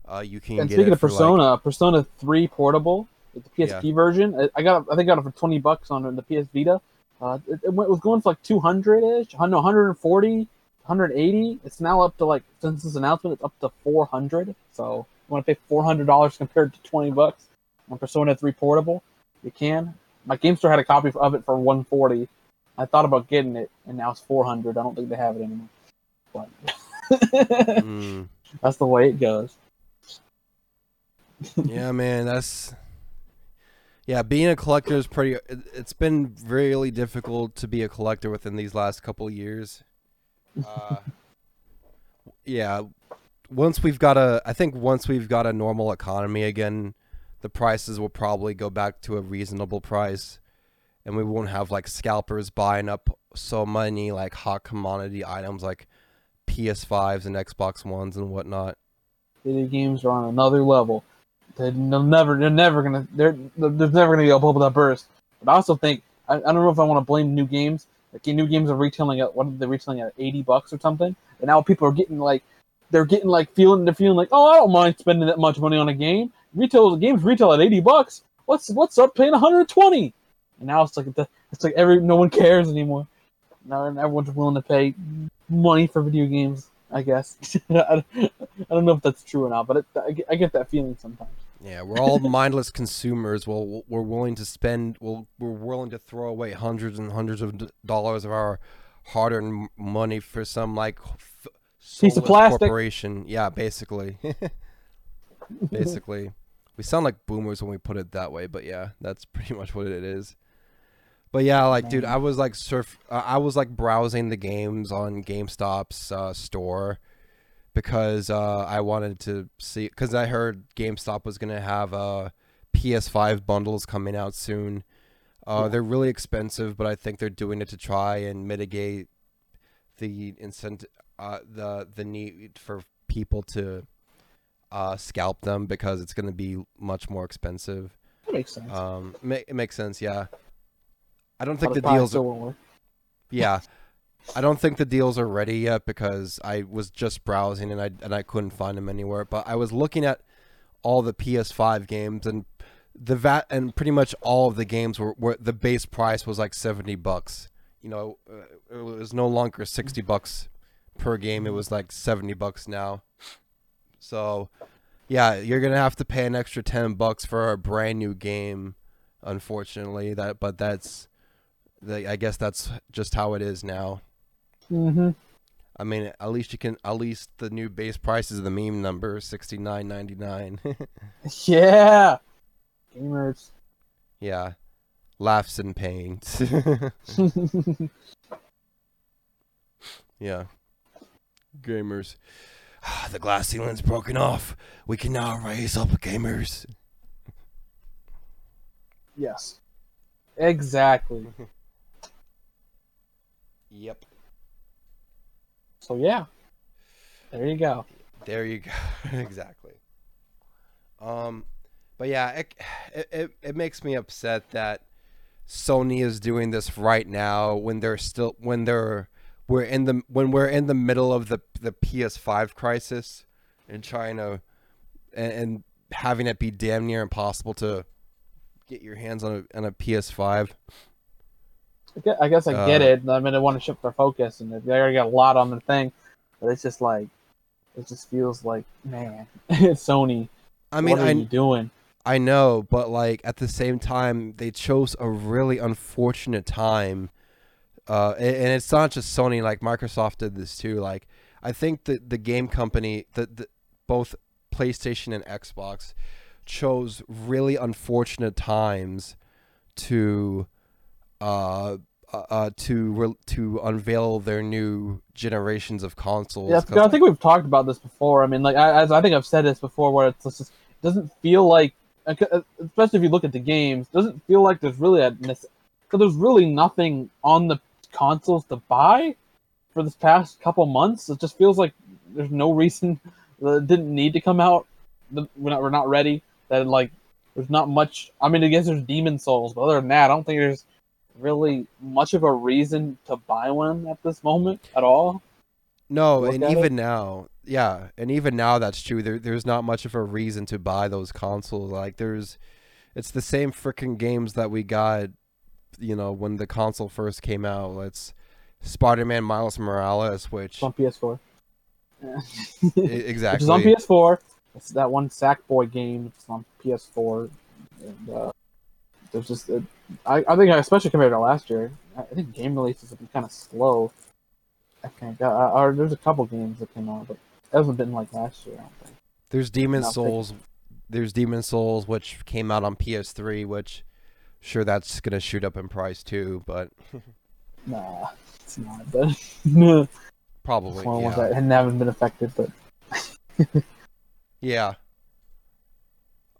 Uh, you can And get speaking it of for, like- Persona, Persona Three Portable, the PSP Yeah. version, I- got I think I got it for twenty bucks on the PS Vita. Uh, it, it went- was going for like two hundred ish, no, 140, 180. It's now up to like since this announcement, it's up to four hundred. So you want to pay four hundred dollars compared to twenty bucks on Persona Three Portable, you can. My game store had a copy of it for one forty. I thought about getting it, and now it's four hundred. I don't think they have it anymore. But Mm. that's the way it goes. yeah, man, that's yeah. Being a collector is pretty. It, it's been really difficult to be a collector within these last couple of years. Uh, yeah, once we've got a, I think once we've got a normal economy again, the prices will probably go back to a reasonable price, and we won't have like scalpers buying up so many like hot commodity items like PS5s and Xbox Ones and whatnot. video games are on another level. They're never, they're never gonna, they're, there's never gonna be a bubble that burst. But I also think, I, I don't know if I want to blame new games. Like new games are retailing at what are they retailing at eighty bucks or something, and now people are getting like, they're getting like feeling, they're feeling like, oh, I don't mind spending that much money on a game. Retail the games retail at eighty bucks. What's what's up paying one hundred twenty? And now it's like it's like every no one cares anymore. Now everyone's willing to pay money for video games. I guess. I, don't know if that's true or not, but it, I, get, that feeling sometimes. Yeah, we're all mindless consumers. Well, we're willing to spend. We'll, we're willing to throw away hundreds and hundreds of dollars of our hard-earned money for some like Piece of plastic. corporation. Yeah, basically. basically, we sound like boomers when we put it that way, but yeah, that's pretty much what it is. But yeah, like, dude, I was like surf. Uh, I was like browsing the games on GameStop's uh, store because uh, I wanted to see because I heard GameStop was gonna have uh, PS5 bundles coming out soon. Uh, they're really expensive, but I think they're doing it to try and mitigate the incentive, uh, the the need for people to uh, scalp them because it's gonna be much more expensive. That makes sense. Um, ma- it makes sense, yeah. I don't think the deals work. yeah. I don't think the deals are ready yet because I was just browsing and I and I couldn't find them anywhere. But I was looking at all the PS5 games and the VAT and pretty much all of the games were, were the base price was like 70 bucks. You know, uh, it was no longer 60 bucks per game. It was like 70 bucks now. So, yeah, you're going to have to pay an extra 10 bucks for a brand new game unfortunately that but that's the, I guess that's just how it is now. Mm-hmm. I mean, at least you can. At least the new base price is the meme number, sixty nine ninety nine. Yeah. Gamers. yeah, laughs and pain. yeah, gamers. The glass ceiling's broken off. We can now raise up gamers. yes. Exactly. Yep. So yeah. There you go. There you go. exactly. Um, but yeah, it it it makes me upset that Sony is doing this right now when they're still when they're we're in the when we're in the middle of the the PS5 crisis in China, and, and having it be damn near impossible to get your hands on a on a PS5. I guess I, get Uh, it. I mean, they want to shift their focus, and they already got a lot on the thing. But it's just like, it just feels like, man, Sony. I mean, what are I you doing? I know, but like at the same time, they chose a really unfortunate time. Uh, and it's not just Sony. Like Microsoft did this too. Like I think that the game company, the, the both PlayStation and Xbox, chose really unfortunate times to uh, uh, uh, to re- to unveil their new generations of consoles. Yeah, I think we've talked about this before. I mean, like, I, as I think I've said this before, where it's just it doesn't feel like, especially if you look at the games, it doesn't feel like there's really a because there's really nothing on the consoles to buy for this past couple months. It just feels like there's no reason that it didn't need to come out. We're not, we're not ready. That like there's not much. I mean, I guess there's Demon Souls, but other than that, I don't think there's really much of a reason to buy one at this moment at all. No, and at it. even now, yeah, and even now that's true. There, there's not much of a reason to buy those consoles. Like, there's, it's the same freaking games that we got, you know, when the console first came out. It's Spider-Man Miles Morales, which It's on PS4. e- Which exactly, is on PS4. It's that one Sackboy game. It's on PS4. And uh, there's just, uh, I, I think, especially compared to last year, I think game releases have been kind of slow. I think, uh, uh, or there's a couple games that came out, but it hasn't been like last year. I don't think. There's Demon. Souls. There's Demon Souls, which came out on PS3, which sure that's gonna shoot up in price too, but Nah, it's not. But probably one of the ones yeah. that haven't been affected. But Yeah.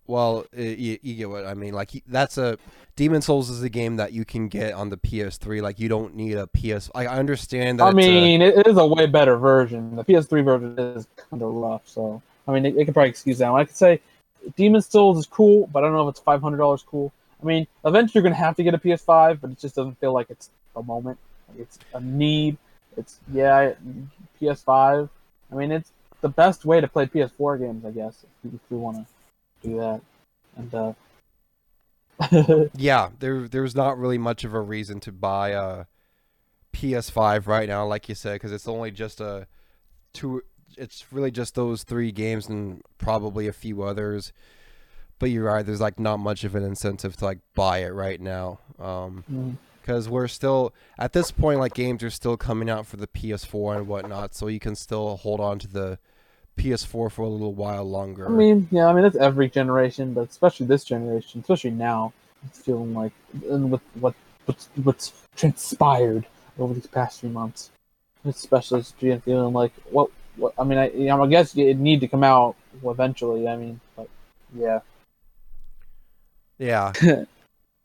Well, you, you get what I mean. Like that's a Demon Souls is a game that you can get on the PS3. Like you don't need a PS. I I understand that. I it's a- mean, it, it is a way better version. The PS3 version is kind of rough, so I mean, they, they could probably excuse that. one. I could say Demon Souls is cool, but I don't know if it's five hundred dollars cool. I mean, eventually you're gonna have to get a PS5, but it just doesn't feel like it's a moment. It's a need. It's yeah, PS5. I mean, it's the best way to play PS4 games, I guess, if you, if you want to do that. And uh, yeah, there there's not really much of a reason to buy a PS5 right now, like you said, because it's only just a two. It's really just those three games and probably a few others. But you're right. There's like not much of an incentive to like buy it right now. Um, mm, because we're still at this point like games are still coming out for the ps4 and whatnot so you can still hold on to the ps4 for a little while longer I mean, yeah, I mean that's every generation, but especially this generation, especially now, it's feeling like and with what what's what's transpired over these past few months, especially it's feeling like what what I mean, I, you know, I guess it need to come out eventually. I mean, but yeah, yeah and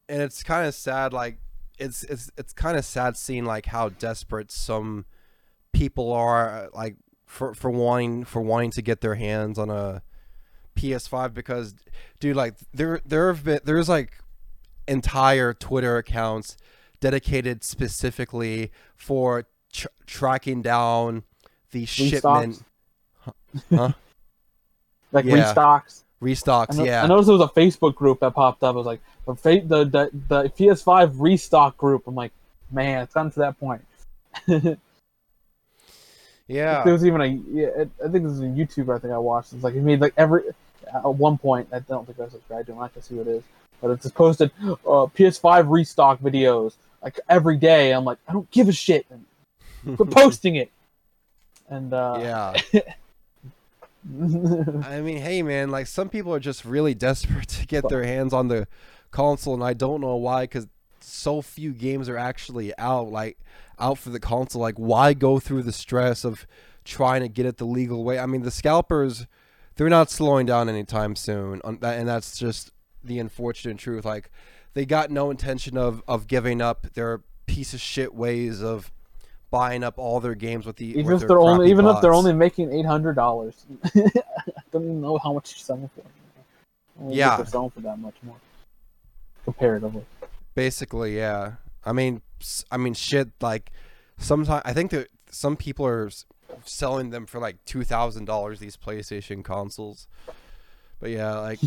it's kind of sad like it's it's it's kind of sad seeing like how desperate some people are like for for wanting for wanting to get their hands on a PS5 because dude like there there have been there's like entire Twitter accounts dedicated specifically for tr- tracking down the shipment huh? like Yeah. restocks. I, restocks yeah I noticed there was a Facebook group that popped up. It was like the fa- the the, the PS5 restock group. I'm like, man, it's gotten to that point. yeah There was even a yeah, it- I think this is a YouTuber I think I watched. It's like he made like every at one point I don't think I subscribed to him. I to see what it is, but it's just posted uh, PS5 restock videos like every day. I'm like I don't give a shit. Quit posting it. And uh, yeah I mean, hey man, like some people are just really desperate to get their hands on the console, and I don't know why, because so few games are actually out, like out for the console. Like, why go through the stress of trying to get it the legal way? I mean, the scalpers, they're not slowing down anytime soon, and that's just the unfortunate truth. Like, they got no intention of of giving up their piece of shit ways of buying up all their games with the even with if they're only even if they're only making eight hundred dollars, I don't even know how much you're selling for. I don't think Yeah. they're selling for that much more comparatively. Basically, yeah. I mean, I mean, shit. Like, sometimes I think that some people are selling them for like two thousand dollars. These PlayStation consoles, but yeah, like,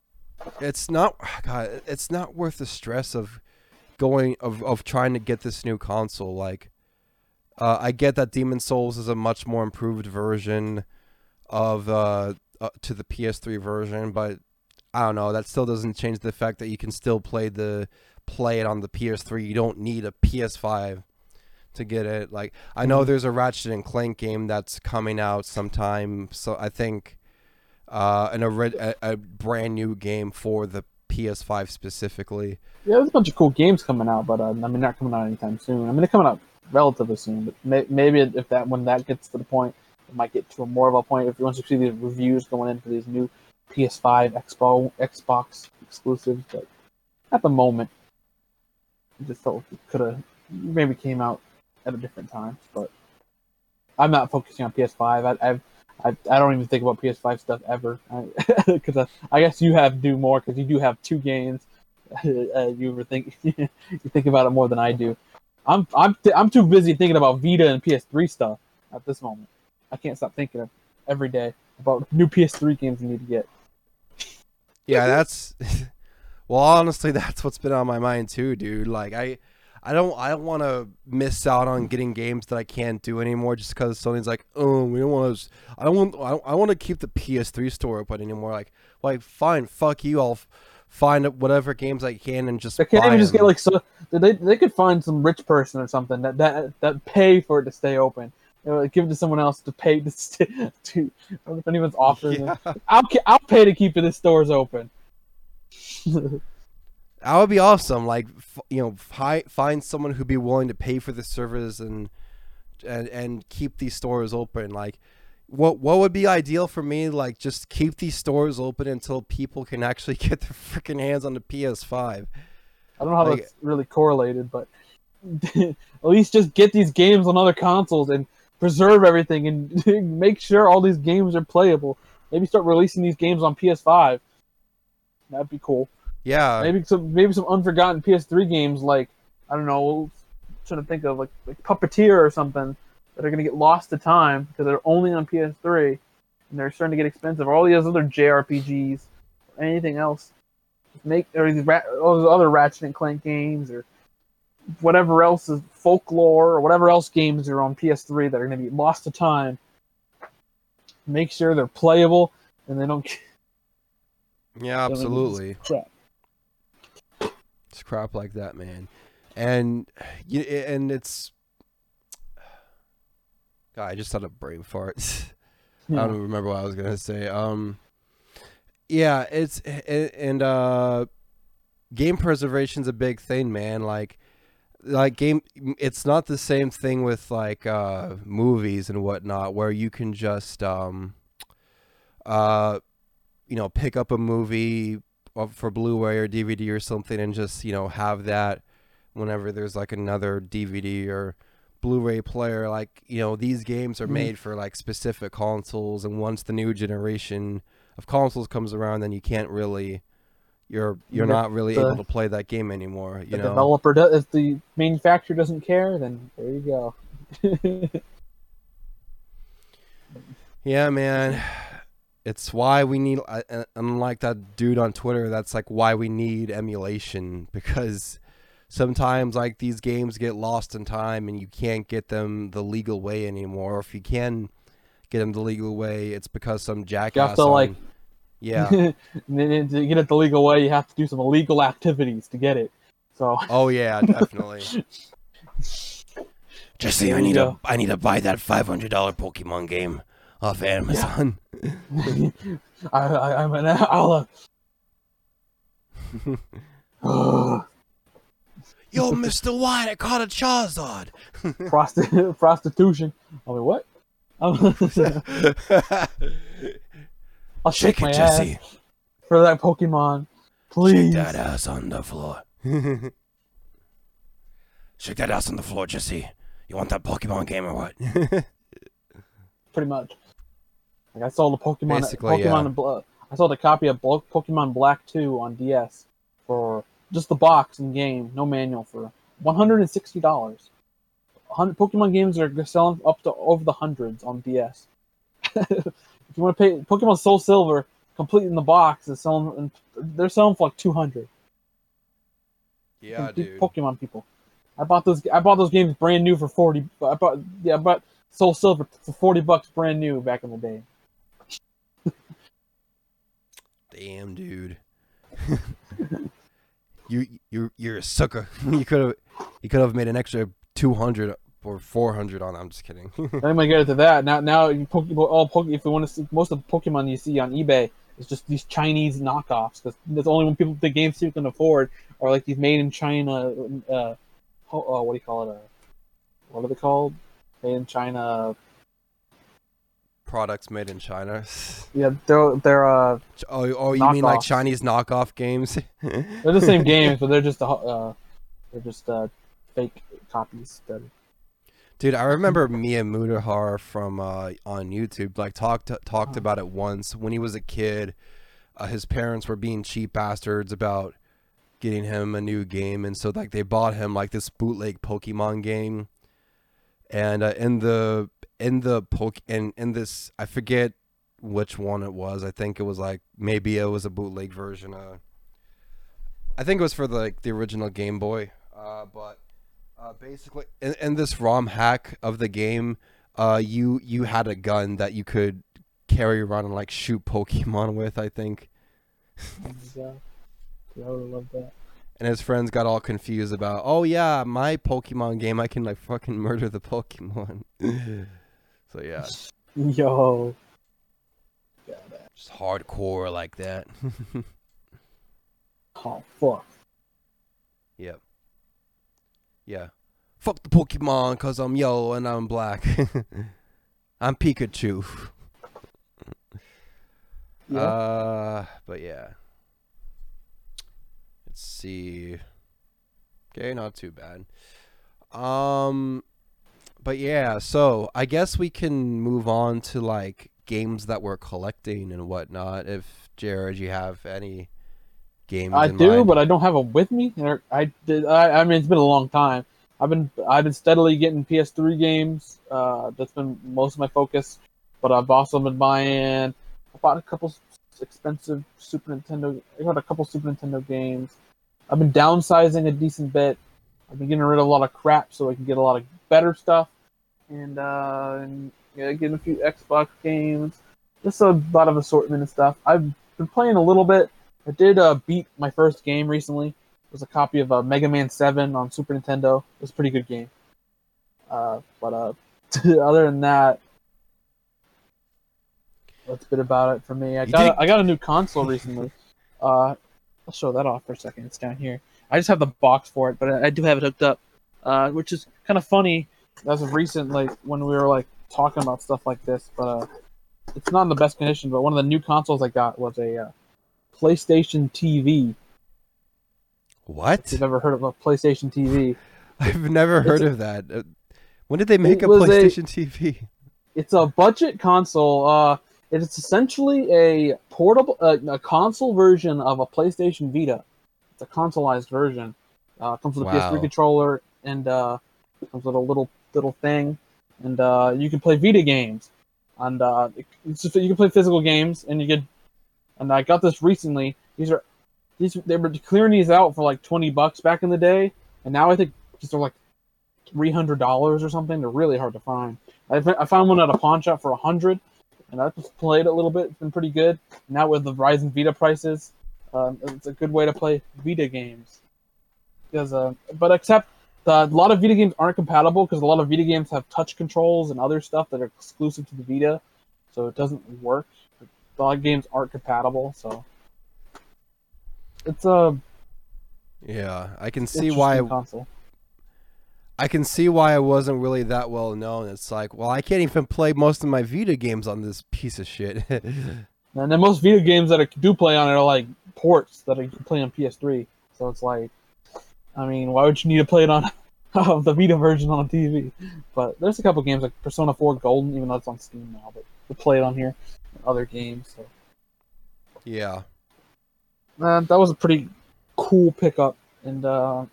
it's not. God, it's not worth the stress of going of of trying to get this new console. Like, uh, I get that Demon Souls is a much more improved version of uh, uh to the PS3 version, but I don't know. That still doesn't change the fact that you can still play the play it on the PS3. You don't need a PS5 to get it. Like I know Mhm. there's a Ratchet and Clank game that's coming out sometime. So I think uh, an a, a brand new game for the PS5 specifically. Yeah, there's a bunch of cool games coming out, but uh, I mean, not coming out anytime soon. I mean, they're coming out relatively soon, but may- maybe if that when that gets to the point, it might get to a more of a point if you see these reviews going in for these new PS5, Expo, Xbox exclusives. But at the moment, I just felt like it could have maybe came out at a different time. But I'm not focusing on PS5. I, I've I, I don't even think about PS5 stuff ever because I, I, guess you have to do more because you do have two games. Uh, you ever think you think about it more than I do. I'm I'm I'm too busy thinking about Vita and PS3 stuff at this moment. I can't stop thinking of every day about new PS3 games you need to get. Yeah, that's well, honestly, that's what's been on my mind too, dude. Like I I don't I don't want to miss out on getting games that I can't do anymore just because Sony's like, oh, we don't want to. I don't want. I, I want to keep the PS3 store open anymore. Like, like fine, fuck you. I'll f- find whatever games I can and just. They can't even just get like so. They they could find some rich person or something that that that pay for it to stay open. You know, like, give it to someone else to pay to stay, to. I don't know if anyone's offering. Yeah. it. I'll I'll pay to keep the stores open. That would be awesome. Like, f- you know, fi- find someone who'd be willing to pay for the servers and and and keep these stores open. Like, what what would be ideal for me? Like, just keep these stores open until people can actually get their freaking hands on the PS5. I don't know how Like- that's really correlated, but at least just get these games on other consoles and preserve everything and make sure all these games are playable. Maybe start releasing these games on PS5. That'd be cool. Yeah, Maybe some maybe some unforgotten PS3 games like I don't know, trying to think of like, like Puppeteer or something that are gonna get lost to time because they're only on PS3 and they're starting to get expensive. All these other JRPGs, or anything else, make or these all those other Ratchet and Clank games or whatever else is folklore or whatever else games are on PS3 that are gonna be lost to time. Make sure they're playable and they don't. yeah, absolutely. Crap. It's crap like that, man. And you and it's God, I just had a brain fart. I don't remember what I was gonna say. Um, yeah, it's and, and uh, game preservation's a big thing, man. Like, like game, it's not the same thing with like uh movies and whatnot, where you can just um, uh, you know, pick up a movie for Blu-ray or DVD or something, and just you know have that whenever there's like another DVD or Blu-ray player. Like you know, these games are Mhm. made for like specific consoles, and once the new generation of consoles comes around, then you can't really, you're you're not really the- able to play that game anymore. You the know, developer does if the manufacturer doesn't care then there you go yeah, man. It's why we need, uh, uh, unlike that dude on Twitter, that's like why we need emulation because sometimes like these games get lost in time and you can't get them the legal way anymore. If you can get them the legal way, it's because some jackass. You have to, like- yeah. to get it the legal way you have to do some illegal activities to get it so Oh yeah, definitely. Jesse, I need Yeah. to I need to buy that five hundred dollar Pokemon game off Amazon. I, I, i'm an i'll uh, Yo, Mister White, I caught a Charizard. Prosti- prostitution i mean what I'll, shake Shake my it, ass Jesse. for that pokemon please Shake that ass on the floor. Shake that ass on the floor, Jesse. You want that Pokemon game or what? pretty much. Like I saw the Pokemon, Basically, Pokemon yeah. I saw the copy of Pokemon Black Two on DS for just the box and game, no manual, for one hundred and sixty dollars. Pokemon games are selling up to over the hundreds on DS. if you want to pay, Pokemon Soul Silver, complete in the box, is selling. They're selling for like two hundred. yeah, Big Pokemon people. I bought those. I bought those games brand new for forty. I bought yeah, I bought Soul Silver for forty bucks brand new back in the day. Damn, dude. you you you're a sucker. you could have you could have made an extra two hundred or four hundred on. I'm just kidding. I'm gonna get into that now. Now, you Poke, all Poke, if you want to see most of the Pokemon you see on eBay It's just these Chinese knockoffs because that's only when people the games people can afford are like these made in China. Uh, uh, what do you call it? Uh, what are they called? Made in China. Products made in China. Yeah, they're they're uh Oh, oh you mean like Chinese knockoff games? they're the same games, but they're just uh they're just uh fake copies. That Dude, I remember Mia Mudahar from uh, on YouTube like talked talked Oh. about it once when he was a kid. Uh, his parents were being cheap bastards about getting him a new game, and so like they bought him like this bootleg Pokemon game. And uh, in the in the poke in in this I forget which one it was. I think it was like maybe it was a bootleg version. Uh, I think it was for the like the original Game Boy. Uh, but uh, basically, in, in this ROM hack of the game, uh, you you had a gun that you could carry around and like shoot Pokemon with. I think, yeah, I would love that. And his friends got all confused about, oh yeah, my Pokemon game, I can like fucking murder the Pokemon. so yeah, Yo, just hardcore like that. oh fuck. Yep. Yeah. Fuck the Pokemon cause I'm yellow and I'm black. I'm Pikachu. Yeah. Uh, but yeah. Let's see. Okay, not too bad. Um, but yeah, so I guess we can move on to like games that we're collecting and whatnot. If Jared, you have any games? I do, mind. but I don't have them with me. I did. I, I mean, it's been a long time. I've been I've been steadily getting PS3 games. Uh, that's been most of my focus. But I've also been buying. I bought a couple expensive Super Nintendo. I got a couple Super Nintendo games. I've been downsizing a decent bit. I've been getting rid of a lot of crap so I can get a lot of better stuff. And uh, and yeah, getting a few Xbox games. Just a lot of assortment and stuff. I've been playing a little bit. I did uh, beat my first game recently. It was a copy of uh, Mega Man 7 on Super Nintendo. It was a pretty good game. Uh, but uh, other than that, that's a bit about it for me. I You got did- I got a new console recently. Uh, I'll show that off for a second. It's down here. I just have the box for it, but I, I do have it hooked up, uh, which is kind of funny as of recent, like when we were like talking about stuff like this. But uh, it's not in the best condition. But one of the new consoles I got was a uh, PlayStation TV. what? If you've ever heard of a PlayStation TV, I've never heard a- of that. Uh, when did they make a was a- PlayStation TV? it's a budget console. Uh, it's essentially a portable, uh, a console version of a PlayStation Vita. It's a consoleized version. Uh, comes with a Wow. PS3 controller and uh, comes with a little little thing, and uh, you can play Vita games. And uh, it's just, you can play physical games, and you get. And I got this recently. These are these they were clearing these out for like twenty bucks back in the day, and now I think these are like three hundred dollars or something. They're really hard to find. I, I found one at a pawn shop for a hundred, and I just played a little bit. It's been pretty good. Now with the rising Vita prices, um, it's a good way to play Vita games. Because, uh, but except uh, a lot of Vita games aren't compatible because a lot of Vita games have touch controls and other stuff that are exclusive to the Vita, so it doesn't work. A lot of games aren't compatible, so it's a Yeah, I can see why. console. I can see why I wasn't really that well known. It's like, well, I can't even play most of my Vita games on this piece of shit. And then most Vita games that I do play on it are like ports that I can play on PS3. So it's like, I mean, why would you need to play it on the Vita version on TV? But there's a couple games like Persona 4 Golden, even though it's on Steam now, but to play it on here, and other games. So yeah. uh, that was a pretty cool pickup. And uh,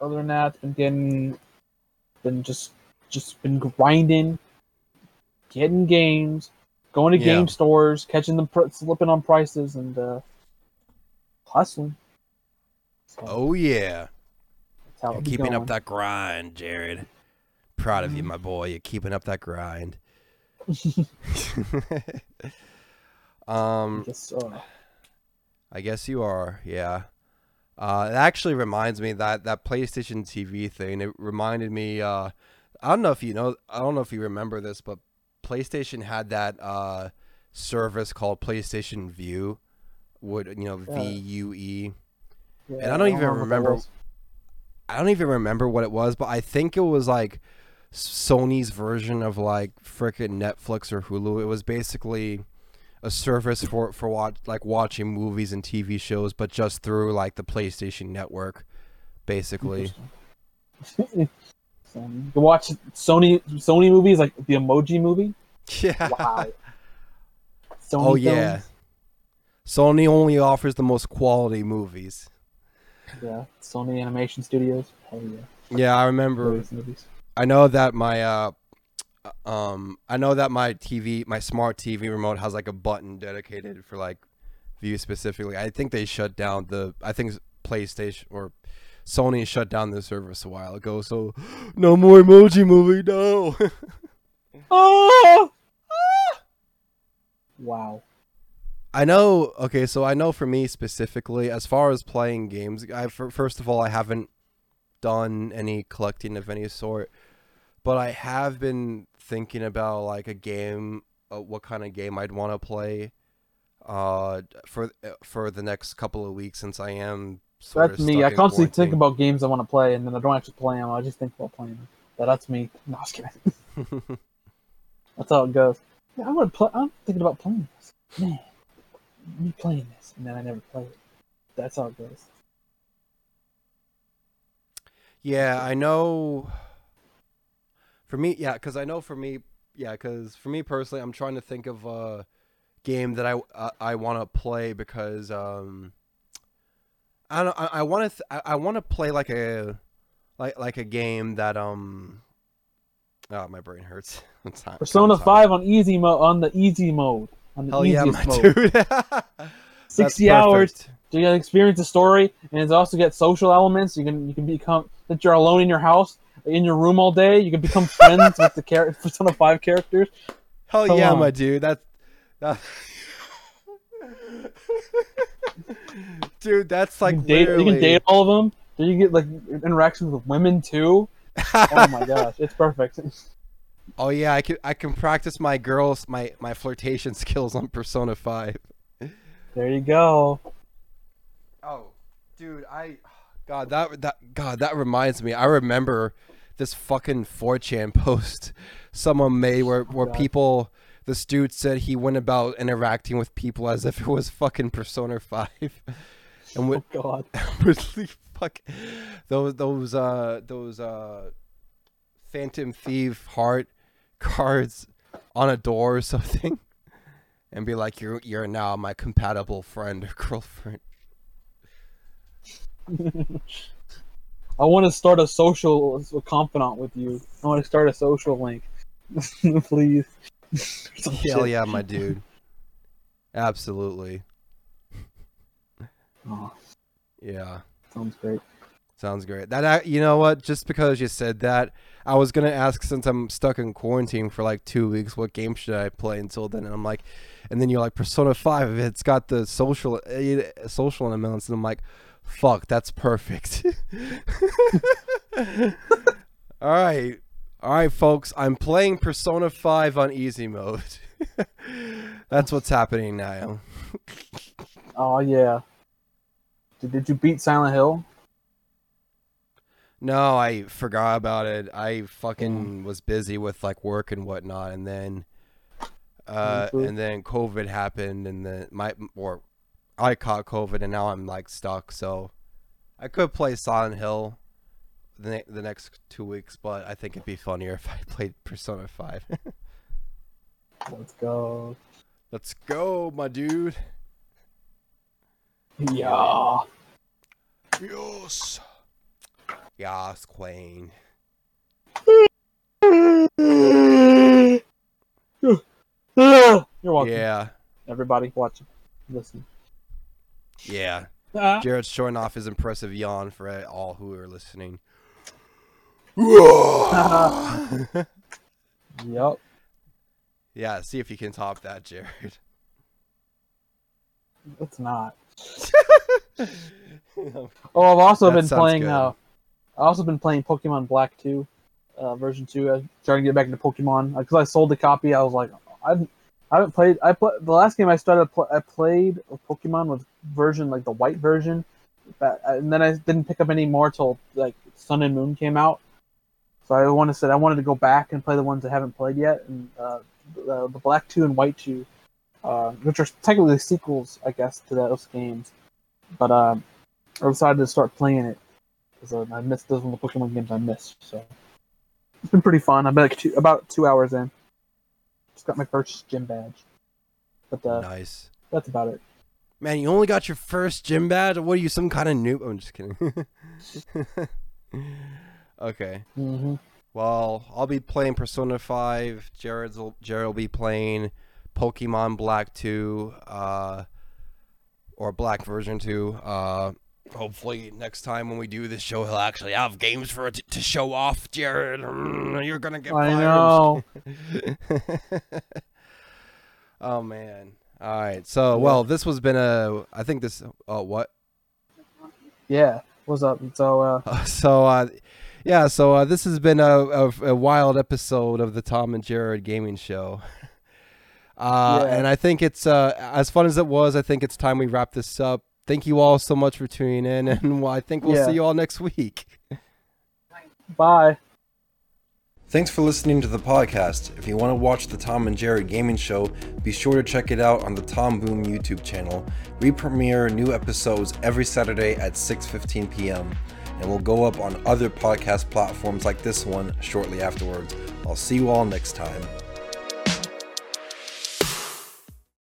other than that, been getting, been just, just been grinding, getting games, going to Yeah. game stores, catching them pr- slipping on prices, and uh, hustling. So Oh yeah. that's how You're keeping going. up that grind, Jared. Proud of you, my boy. You're keeping up that grind. um, I guess, uh, I guess you are. Yeah. Uh, it actually reminds me that that PlayStation TV thing. It reminded me. Uh, I don't know if you know. I don't know if you remember this, but PlayStation had that uh, service called PlayStation Vue. Would you know Yeah. V U E? Yeah, And I don't even what that remember-. I don't even remember what it was, but I think it was like Sony's version of like freaking Netflix or Hulu. It was basically a service for for watch like watching movies and TV shows, but just through like the PlayStation Network, basically. Sony. You watch Sony Sony movies like the Emoji Movie. Yeah. Wow. Sony Oh, yeah. films. Sony only offers the most quality movies. Yeah. Sony Animation Studios. Hell yeah. Yeah, I remember. I know that my uh um I know that my TV my smart TV remote has like a button dedicated for like Vue specifically. I think they shut down the I think PlayStation or Sony shut down the service a while ago. So no more emoji movie, no. Oh! Wow. I know. Okay, so I know for me specifically, as far as playing games, I fir- first of all I haven't done any collecting of any sort, but I have been thinking about like a game, uh, what kind of game I'd want to play, uh, for uh, for the next couple of weeks since I am. That's me. I constantly think about games I want to play, and then I don't actually play them. I just think about playing them. Yeah, that's me. No, I was kidding. That's how it goes. Yeah, I would play. I'm thinking about playing this. Man, me playing this, and then I never play it. That's how it goes. Yeah, I know. For me, yeah, because I know for me, yeah, because for me personally, I'm trying to think of a game that I uh, I want to play because um, I don't I, I want to th- I, I want to play like a like like a game that um. Oh, my brain hurts. Persona. Five on easy mode. On the easy mode. On the Hell yeah, my mode. dude. Sixty hours. perfect. You can experience the story, and it also get social elements. You can you can become that you're alone in your house, in your room all day. You can become friends with the char- Persona Five characters. Hell Come yeah, on. my dude. That's that. dude, that's like you, can date, you can date all of them. Then you get like interactions with women too. Oh my gosh, it's perfect. oh yeah, I can I can practice my girls my my flirtation skills on Persona Five. There you go. Oh, dude, I God that that God that reminds me. I remember this fucking 4chan post someone made where where God. people this dude said he went about interacting with people as if it was fucking Persona 5. And what Oh god. really fuck those those uh those uh phantom thief heart cards on a door or something and be like you're you're now my compatible friend or girlfriend I want to start a social confidant with you. I want to start a social link. Please. Hell yeah my dude absolutely Oh, yeah sounds great. Sounds great. That you know what? Just because you said that, I was gonna ask since I'm stuck in quarantine for like two weeks, what game should I play until then? And I'm like, and then you're like Persona Five. It's got the social uh, social elements, and I'm like, fuck, that's perfect. all right, all right, folks. I'm playing Persona Five on easy mode. that's what's happening now. Oh yeah. Did, did you beat Silent Hill? No, I forgot about it. I fucking was busy with like work and whatnot, and then, uh, Mhm. and then COVID happened, and then my or I caught COVID, and now I'm like stuck. So, I could play Silent Hill the ne- the next two weeks, but I think it'd be funnier if I played Persona Five. Let's go. Let's go, my dude. Yeah. Yes. Yes, Queen. You're welcome. Yeah, Everybody watching, listen. Yeah. Ah. Jared showing off his impressive yawn for all who are listening. Yep. yeah, see if you can top that, Jared. It's not. Oh, I've also That been playing. Uh, I've also been playing Pokemon Black 2, uh, version two. I was trying to get back into Pokemon because I sold the copy. I was like, I I haven't played. I put the last game I started. I played Pokemon with version like the white version, that, and then I didn't pick up any more till like Sun and Moon came out. So I wanted to said I wanted to go back and play the ones I haven't played yet, and uh, the, the Black Two and White Two, uh, which are technically sequels, I guess, to those games. But um, I decided to start playing it because uh, I missed those one the Pokemon games I missed. So it's been pretty fun. I'm like two, about two hours in. Just got my first gym badge, but uh, Nice. that's about it. Man, you only got your first gym badge? What are you, some kind of noob? I'm just kidding. okay. Mm-hmm. Well, I'll be playing Persona 5. Jared's will, Jared will be playing Pokemon Black 2, uh, or Black version 2. Uh, hopefully, next time when we do this show, he'll actually have games for it to show off. Jared, Mm, you're gonna get I fired. know. oh man. All right. So, well, this was been a. I think this. Oh, what? Yeah. What's up? So uh, Uh, so uh yeah so uh this has been a, a, a wild episode of the tom and jared gaming show uh Yeah. and i think it's uh as fun as it was i think it's time we wrap this up thank you all so much for tuning in and well, i think we'll Yeah. see you all next week bye. Thanks for listening to the podcast. If you want to watch the Tom and Jerry Gaming Show, be sure to check it out on the Tom Boom YouTube channel. We premiere new episodes every Saturday at 6:15 p.m. and we'll go up on other podcast platforms like this one shortly afterwards. I'll see you all next time.